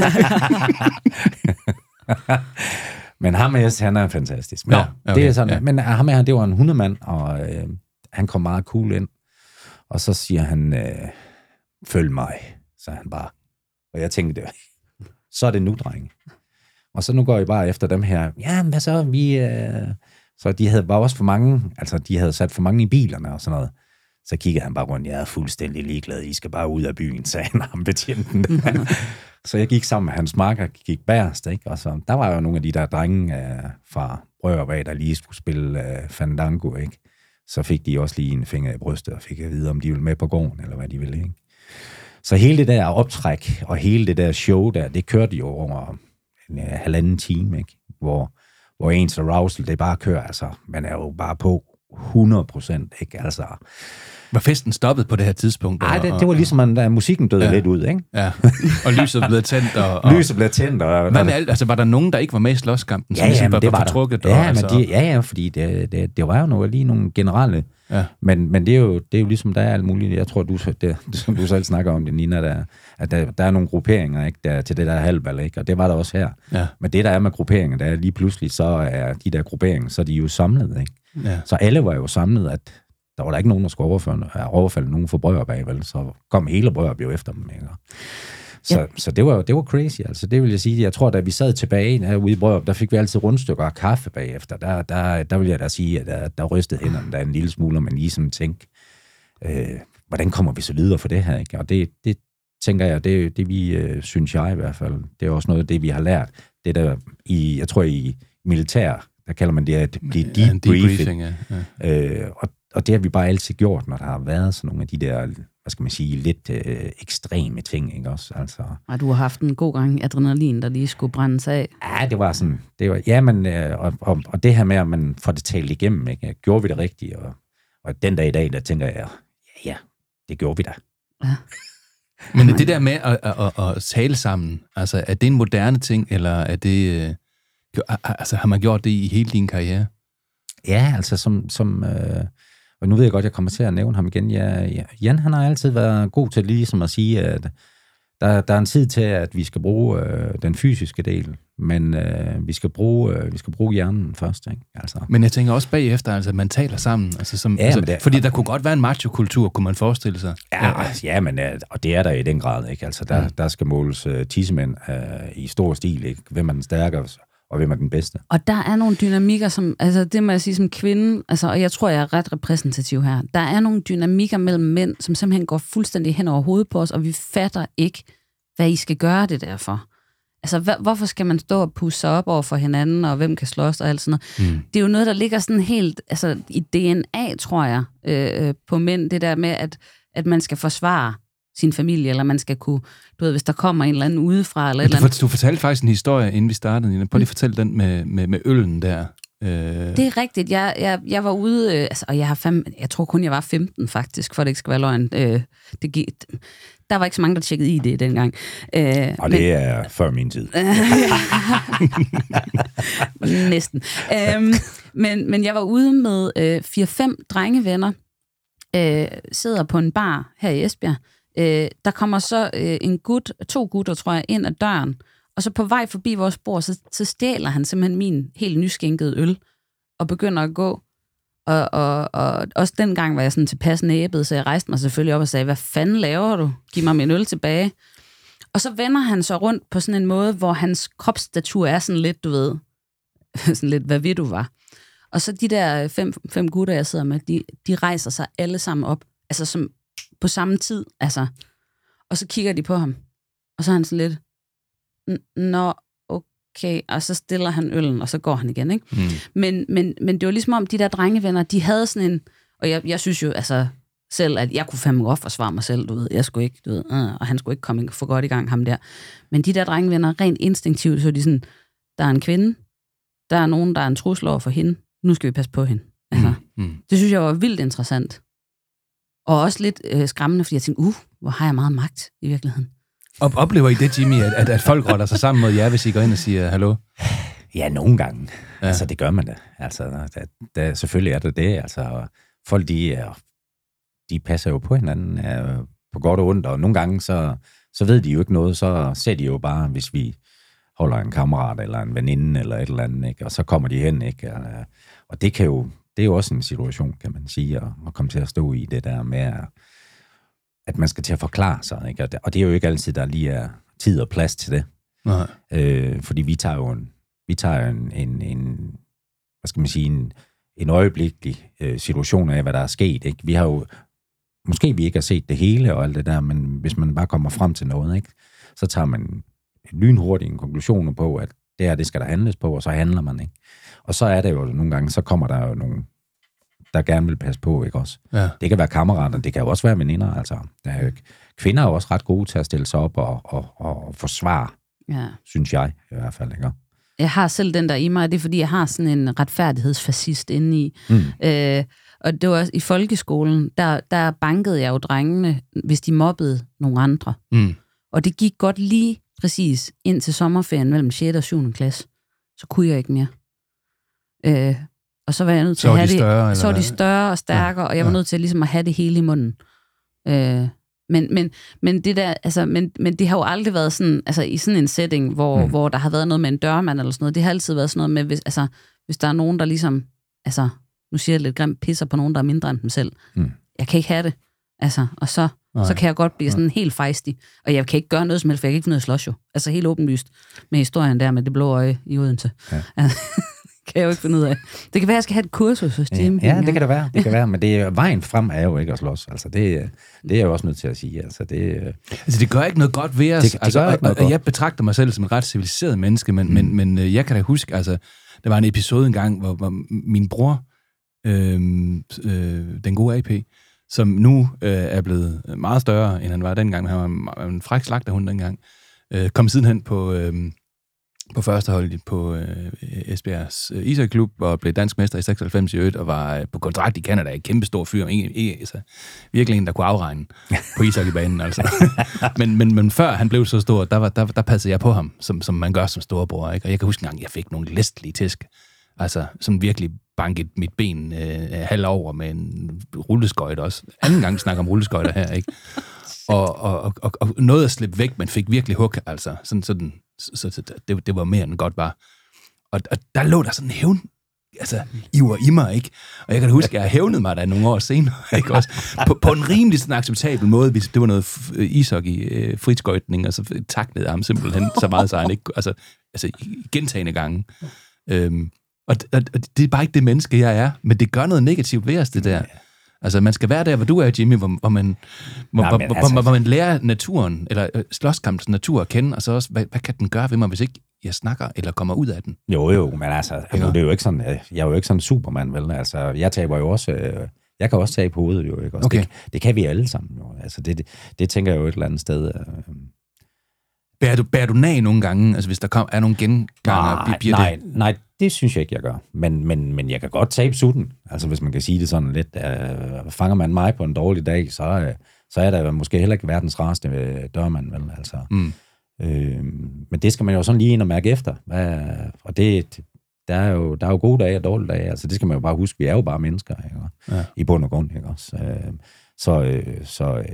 Men ham er, han er fantastisk. Men Nå, okay, det er sådan, ja. Men ham her, det var en hundemand, og øh, han kom meget cool ind. Og så siger han, øh, følg mig, sagde han bare. Og jeg tænkte, så er det nu, drenge. Og så nu går jeg bare efter dem her. Ja, hvad så? Vi, øh... Så de havde var også for mange, altså de havde sat for mange i bilerne og sådan noget. Så kiggede han bare rundt, jeg er fuldstændig ligeglad, I skal bare ud af byen, sagde han ham betjenten. så jeg gik sammen med hans marker, gik bærest, ikke? Og så, der var jo nogle af de der drenge øh, fra Brøgervag, der lige skulle spille øh, Fandango, ikke? Så fik de også lige en finger i brystet, og fik at vide, om de ville med på gården, eller hvad de ville, ikke? Så hele det der optræk, og hele det der show der, det kørte jo over en øh, halvanden time, ikke? Hvor, hvor ens arousal, det bare kører, altså, man er jo bare på 100 procent, ikke? Altså, var festen stoppet på det her tidspunkt? ej, og- det, det var ligesom, at da musikken døde Ja. lidt ud, ikke? Ja, og lyset blev tændt. Og, og Lyset blev tændt, og... Hvad med alt? Altså, var der nogen, der ikke var med i slåskampen, som Ja, ligesom men det var der. fortrukket? Ja, og, men altså, de, ja, ja, fordi det, det, det var jo noget, lige nogle generelle. Ja. Men, men det, er jo, det er jo ligesom, der er alt muligt. Jeg tror, du, det, som du selv snakker om det, Nina, der, at der, der er nogle grupperinger ikke, der, til det der halvbal, ikke? og det var der også her. Ja. Men det, der er med grupperinger, der er lige pludselig, så er de der grupperinger, så er de jo samlet. Ikke? Ja. Så alle var jo samlet, at der var der ikke nogen, der skulle overføre, overfalde nogen for Brøger bag, vel? Så kom hele Brøger jo efter dem. Ikke? Så, ja. så det, var, det var crazy, altså det vil jeg sige. Jeg tror, da vi sad tilbage herude i Brørup, der fik vi altid rundstykker af kaffe bagefter. Der, der, der vil jeg da sige, at der, der rystede hænderne der en lille smule, og man lige sådan tænkte, øh, hvordan kommer vi så videre for det her? Ikke? Og det, det tænker jeg, det, det vi, øh, synes jeg i hvert fald, det er også noget af det, vi har lært. Det der i, jeg tror i militær, der kalder man det at blive debriefing. Ja, debriefing ja. Ja. Øh, og, og det har vi bare altid gjort, når der har været sådan nogle af de der, hvad skal man sige, lidt øh, ekstreme ting, ikke også? Altså, og du har haft en god gang adrenalin, der lige skulle brændes af. Ja, det var sådan, det var, ja, men, øh, og, og, og, det her med, at man får det talt igennem, ikke? Gjorde vi det rigtigt? Og, og den dag i dag, der tænker jeg, ja, ja det gjorde vi da. Ja. Men er det der med at, at, at, at tale sammen, altså er det en moderne ting, eller er det, øh, altså har man gjort det i hele din karriere? Ja, altså som, som øh, og nu ved jeg godt, jeg kommer til at nævne ham igen. Ja, ja, Jan, han har altid været god til ligesom at sige, at der, der er en tid til, at vi skal bruge øh, den fysiske del, men øh, vi, skal bruge, øh, vi skal bruge hjernen først. Ikke? Altså. Men jeg tænker også bagefter, altså, at man taler sammen. Altså, som, ja, altså, det, fordi der kunne godt være en macho-kultur, kunne man forestille sig. Ja, ja. ja men, og det er der i den grad. Ikke? Altså, der, mm. der skal måles uh, tissemænd uh, i stor stil. Ikke? Hvem er den stærkere, og hvem er den bedste. Og der er nogle dynamikker, som, altså det må jeg sige som kvinde, altså, og jeg tror, jeg er ret repræsentativ her, der er nogle dynamikker mellem mænd, som simpelthen går fuldstændig hen over hovedet på os, og vi fatter ikke, hvad I skal gøre det derfor. Altså, hvad, hvorfor skal man stå og pusse sig op over for hinanden, og hvem kan slås og alt sådan noget? Mm. Det er jo noget, der ligger sådan helt altså, i DNA, tror jeg, øh, på mænd, det der med, at, at man skal forsvare sin familie, eller man skal kunne, du ved, hvis der kommer en eller anden udefra, eller, ja, eller du, andet. du fortalte faktisk en historie, inden vi startede, Nina. Prøv lige at fortælle den med, med, med øllen der. Øh... Det er rigtigt. Jeg, jeg, jeg var ude, øh, altså, og jeg har fem, jeg tror kun, jeg var 15 faktisk, for det ikke skal være løgn. Øh, det gik, der var ikke så mange, der tjekkede i det dengang. Øh, og det men, er før min tid. Næsten. Øh, men, men jeg var ude med øh, 4-5 drengevenner, øh, sidder på en bar her i Esbjerg, Øh, der kommer så øh, en gut, to gutter, tror jeg, ind ad døren, og så på vej forbi vores bord, så, så stjæler han simpelthen min helt nyskænkede øl, og begynder at gå. Og, og, og også dengang var jeg sådan tilpas næbet, så jeg rejste mig selvfølgelig op og sagde, hvad fanden laver du? Giv mig min øl tilbage. Og så vender han så rundt på sådan en måde, hvor hans kropsstatur er sådan lidt, du ved, sådan lidt, hvad ved du var. Og så de der fem, fem gutter, jeg sidder med, de, de rejser sig alle sammen op, altså som på samme tid, altså. Og så kigger de på ham, og så er han sådan lidt, nå, okay, og så stiller han øllen, og så går han igen, ikke? Mm. Men, men, men det var ligesom om, de der drengevenner, de havde sådan en, og jeg, jeg synes jo, altså, selv, at jeg kunne fandme godt forsvare mig selv, du ved. Jeg skulle ikke, du ved, øh, og han skulle ikke komme for godt i gang, ham der. Men de der drengevenner, rent instinktivt, så de sådan, der er en kvinde, der er nogen, der er en trussel over for hende, nu skal vi passe på hende. Altså, mm. Mm. Det synes jeg var vildt interessant. Og også lidt øh, skræmmende, fordi jeg tænkte, uh, hvor har jeg meget magt i virkeligheden. Og oplever I det, Jimmy, at, at, at folk rotter sig sammen mod jer, hvis I går ind og siger hallo? Ja, nogle gange. Ja. Altså, det gør man da. Altså, der, der, selvfølgelig er det det. Altså, folk, de, de passer jo på hinanden er, på godt og ondt, og nogle gange, så, så ved de jo ikke noget, så ser de jo bare, hvis vi holder en kammerat eller en veninde eller et eller andet, ikke? og så kommer de hen, ikke? Og det kan jo, det er jo også en situation, kan man sige, at, at komme til at stå i det der med, at man skal til at forklare sig. Ikke? Og det er jo ikke altid, der lige er tid og plads til det. Nej. Øh, fordi vi tager jo en, vi tager en, en, en hvad skal man sige, en, en øjeblikkelig øh, situation af, hvad der er sket. Ikke? Vi har jo, måske vi ikke har set det hele og alt det der, men hvis man bare kommer frem til noget, ikke? så tager man lynhurtigt en konklusion på, at det her, det skal der handles på, og så handler man, ikke? Og så er det jo nogle gange, så kommer der jo nogle, der gerne vil passe på, ikke også? Ja. Det kan være kammerater, det kan jo også være veninder, altså. Der er jo, kvinder er også ret gode til at stille sig op og, og, og forsvare, ja. synes jeg i hvert fald, ikke? Jeg har selv den der i mig, det er fordi, jeg har sådan en retfærdighedsfascist inde i. Mm. Øh, og det var i folkeskolen, der, der bankede jeg jo drengene, hvis de mobbede nogle andre. Mm. Og det gik godt lige præcis ind til sommerferien mellem 6. og 7. klasse. Så kunne jeg ikke mere. Øh, og så var jeg nødt til så at have de større, det. Så var de større og stærkere, ja, og jeg var ja. nødt til ligesom at have det hele i munden. Øh, men, men, men, det der, altså, men, men det har jo aldrig været sådan, altså i sådan en setting, hvor, mm. hvor der har været noget med en dørmand eller sådan noget. Det har altid været sådan noget med, hvis, altså, hvis der er nogen, der ligesom, altså, nu siger jeg lidt grimt, pisser på nogen, der er mindre end dem selv. Mm. Jeg kan ikke have det. Altså, og så, Så kan jeg godt blive sådan helt fejstig. Og jeg kan ikke gøre noget som helst, for jeg kan ikke finde noget at slås jo. Altså helt åbenlyst med historien der med det blå øje i Odense. Ja. kan jeg jo ikke finde ud af. Det kan være, at jeg skal have et kursus hos Jim. Ja, det kan det være. Det kan være, men det er, vejen frem er jo ikke at slås. Altså, det, det er jeg jo også nødt til at sige. Altså, det, Altså, det gør ikke noget godt ved os. Det- det altså, gør ikke og- noget og, godt. Jeg betragter mig selv som et ret civiliseret menneske, men, mm. men, men øh, jeg kan da huske, altså, der var en episode engang, hvor, hvor min bror, øh, øh, den gode AP, som nu øh, er blevet meget større, end han var dengang, men han var en, en fræk slagterhund dengang, øh, kom sidenhen på, øh, på første hold på øh, Esbjergs øh, ishockeyklub, og blev dansk mester i 96 i øvrigt, og var øh, på kontrakt i Canada, en kæmpe stor fyr, ikke, ikke, altså, virkelig en, der kunne afregne på ishockeybanen. Altså. men, men, men før han blev så stor, der, var, der, der passede jeg på ham, som, som man gør som storebror. Ikke? Og jeg kan huske en gang, jeg fik nogle læstlige tæsk. Altså, som virkelig banket mit ben øh, halv over med en rulleskøjt også. Anden gang snakker om rulleskøjter her, ikke? Og, og, og, og, og noget at slippe væk, men fik virkelig hug, altså. Sådan, sådan, så, så, så det, det var mere end godt var. Og, og der lå der sådan en hævn, altså, iver i mig, ikke? Og jeg kan huske, at jeg hævnede mig der nogle år senere, ikke også? På, på en rimelig sådan acceptabel måde, hvis det var noget f- ishockey, øh, fritskøjtning, og så taklede ham simpelthen så meget, så han ikke, altså, altså gentagende gange. Øhm, og, og, og det er bare ikke det menneske, jeg er, men det gør noget negativt ved os, det der. Altså, man skal være der, hvor du er, Jimmy, hvor, hvor, man, hvor, Nej, hvor, men hvor, altså- hvor, hvor man lærer naturen, eller øh, slåskampens natur at kende, og så også, hvad, hvad kan den gøre ved mig, hvis ikke jeg snakker eller kommer ud af den? Jo, jo, men altså, altså det er jo ikke sådan, jeg jeg er jo ikke sådan en supermand, vel? Altså, jeg taber jo også, øh, jeg kan også tabe på hovedet, jo, ikke? Også Okay. det, det, kan vi alle sammen, jo. Altså, det, det, det tænker jeg jo et eller andet sted. Øh, Bærer du, bærer du nag nogle gange, altså hvis der kom, er nogle genganger? nej, bliver nej, det, nej, det synes jeg ikke, jeg gør. Men, men, men jeg kan godt tabe sutten. Altså, hvis man kan sige det sådan lidt. Øh, fanger man mig på en dårlig dag, så, øh, så er der måske heller ikke verdens rareste øh, dørmand, vel? Altså, Mm. øh, men det skal man jo sådan lige ind og mærke efter. Hvad, og det, der er, jo, der er jo gode dage og dårlige dage. Altså, det skal man jo bare huske. Vi er jo bare mennesker, ikke? Ja. i bund og grund. Ikke? Øh, så øh, så øh,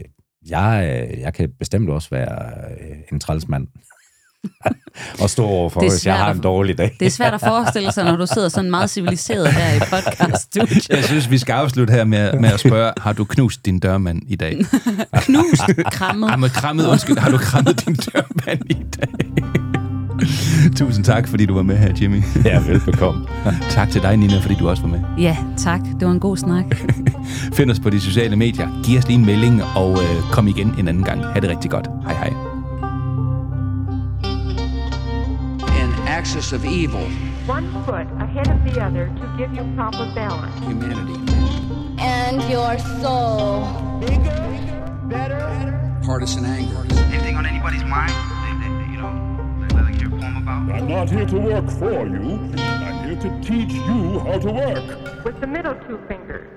jeg, øh, jeg kan bestemt også være øh, en trælsmand. og stå overfor, er hvis jeg har en dårlig dag. Det er svært at forestille sig, når du sidder sådan meget civiliseret her i podcaststudiet. Jeg synes, vi skal afslutte her med, med at spørge, har du knust din dørmand i dag? Knust, krammet. Har, krammet, undskyld, har du krammet din dørmand i dag? Tusind tak, fordi du var med her, Jimmy. Ja, velbekomme. tak til dig, Nina, fordi du også var med. Ja, tak. Det var en god snak. Find os på de sociale medier. Giv os lige en melding, og øh, kom igen en anden gang. Ha' det rigtig godt. Hej hej. An axis of evil, One foot ahead of the other to give you proper balance. humanity. And your soul. Bigger, better, Partisan anger. Anything on anybody's mind? They let hear a about? I'm not here to work for you. I'm here to teach you how to work. With the middle two fingers,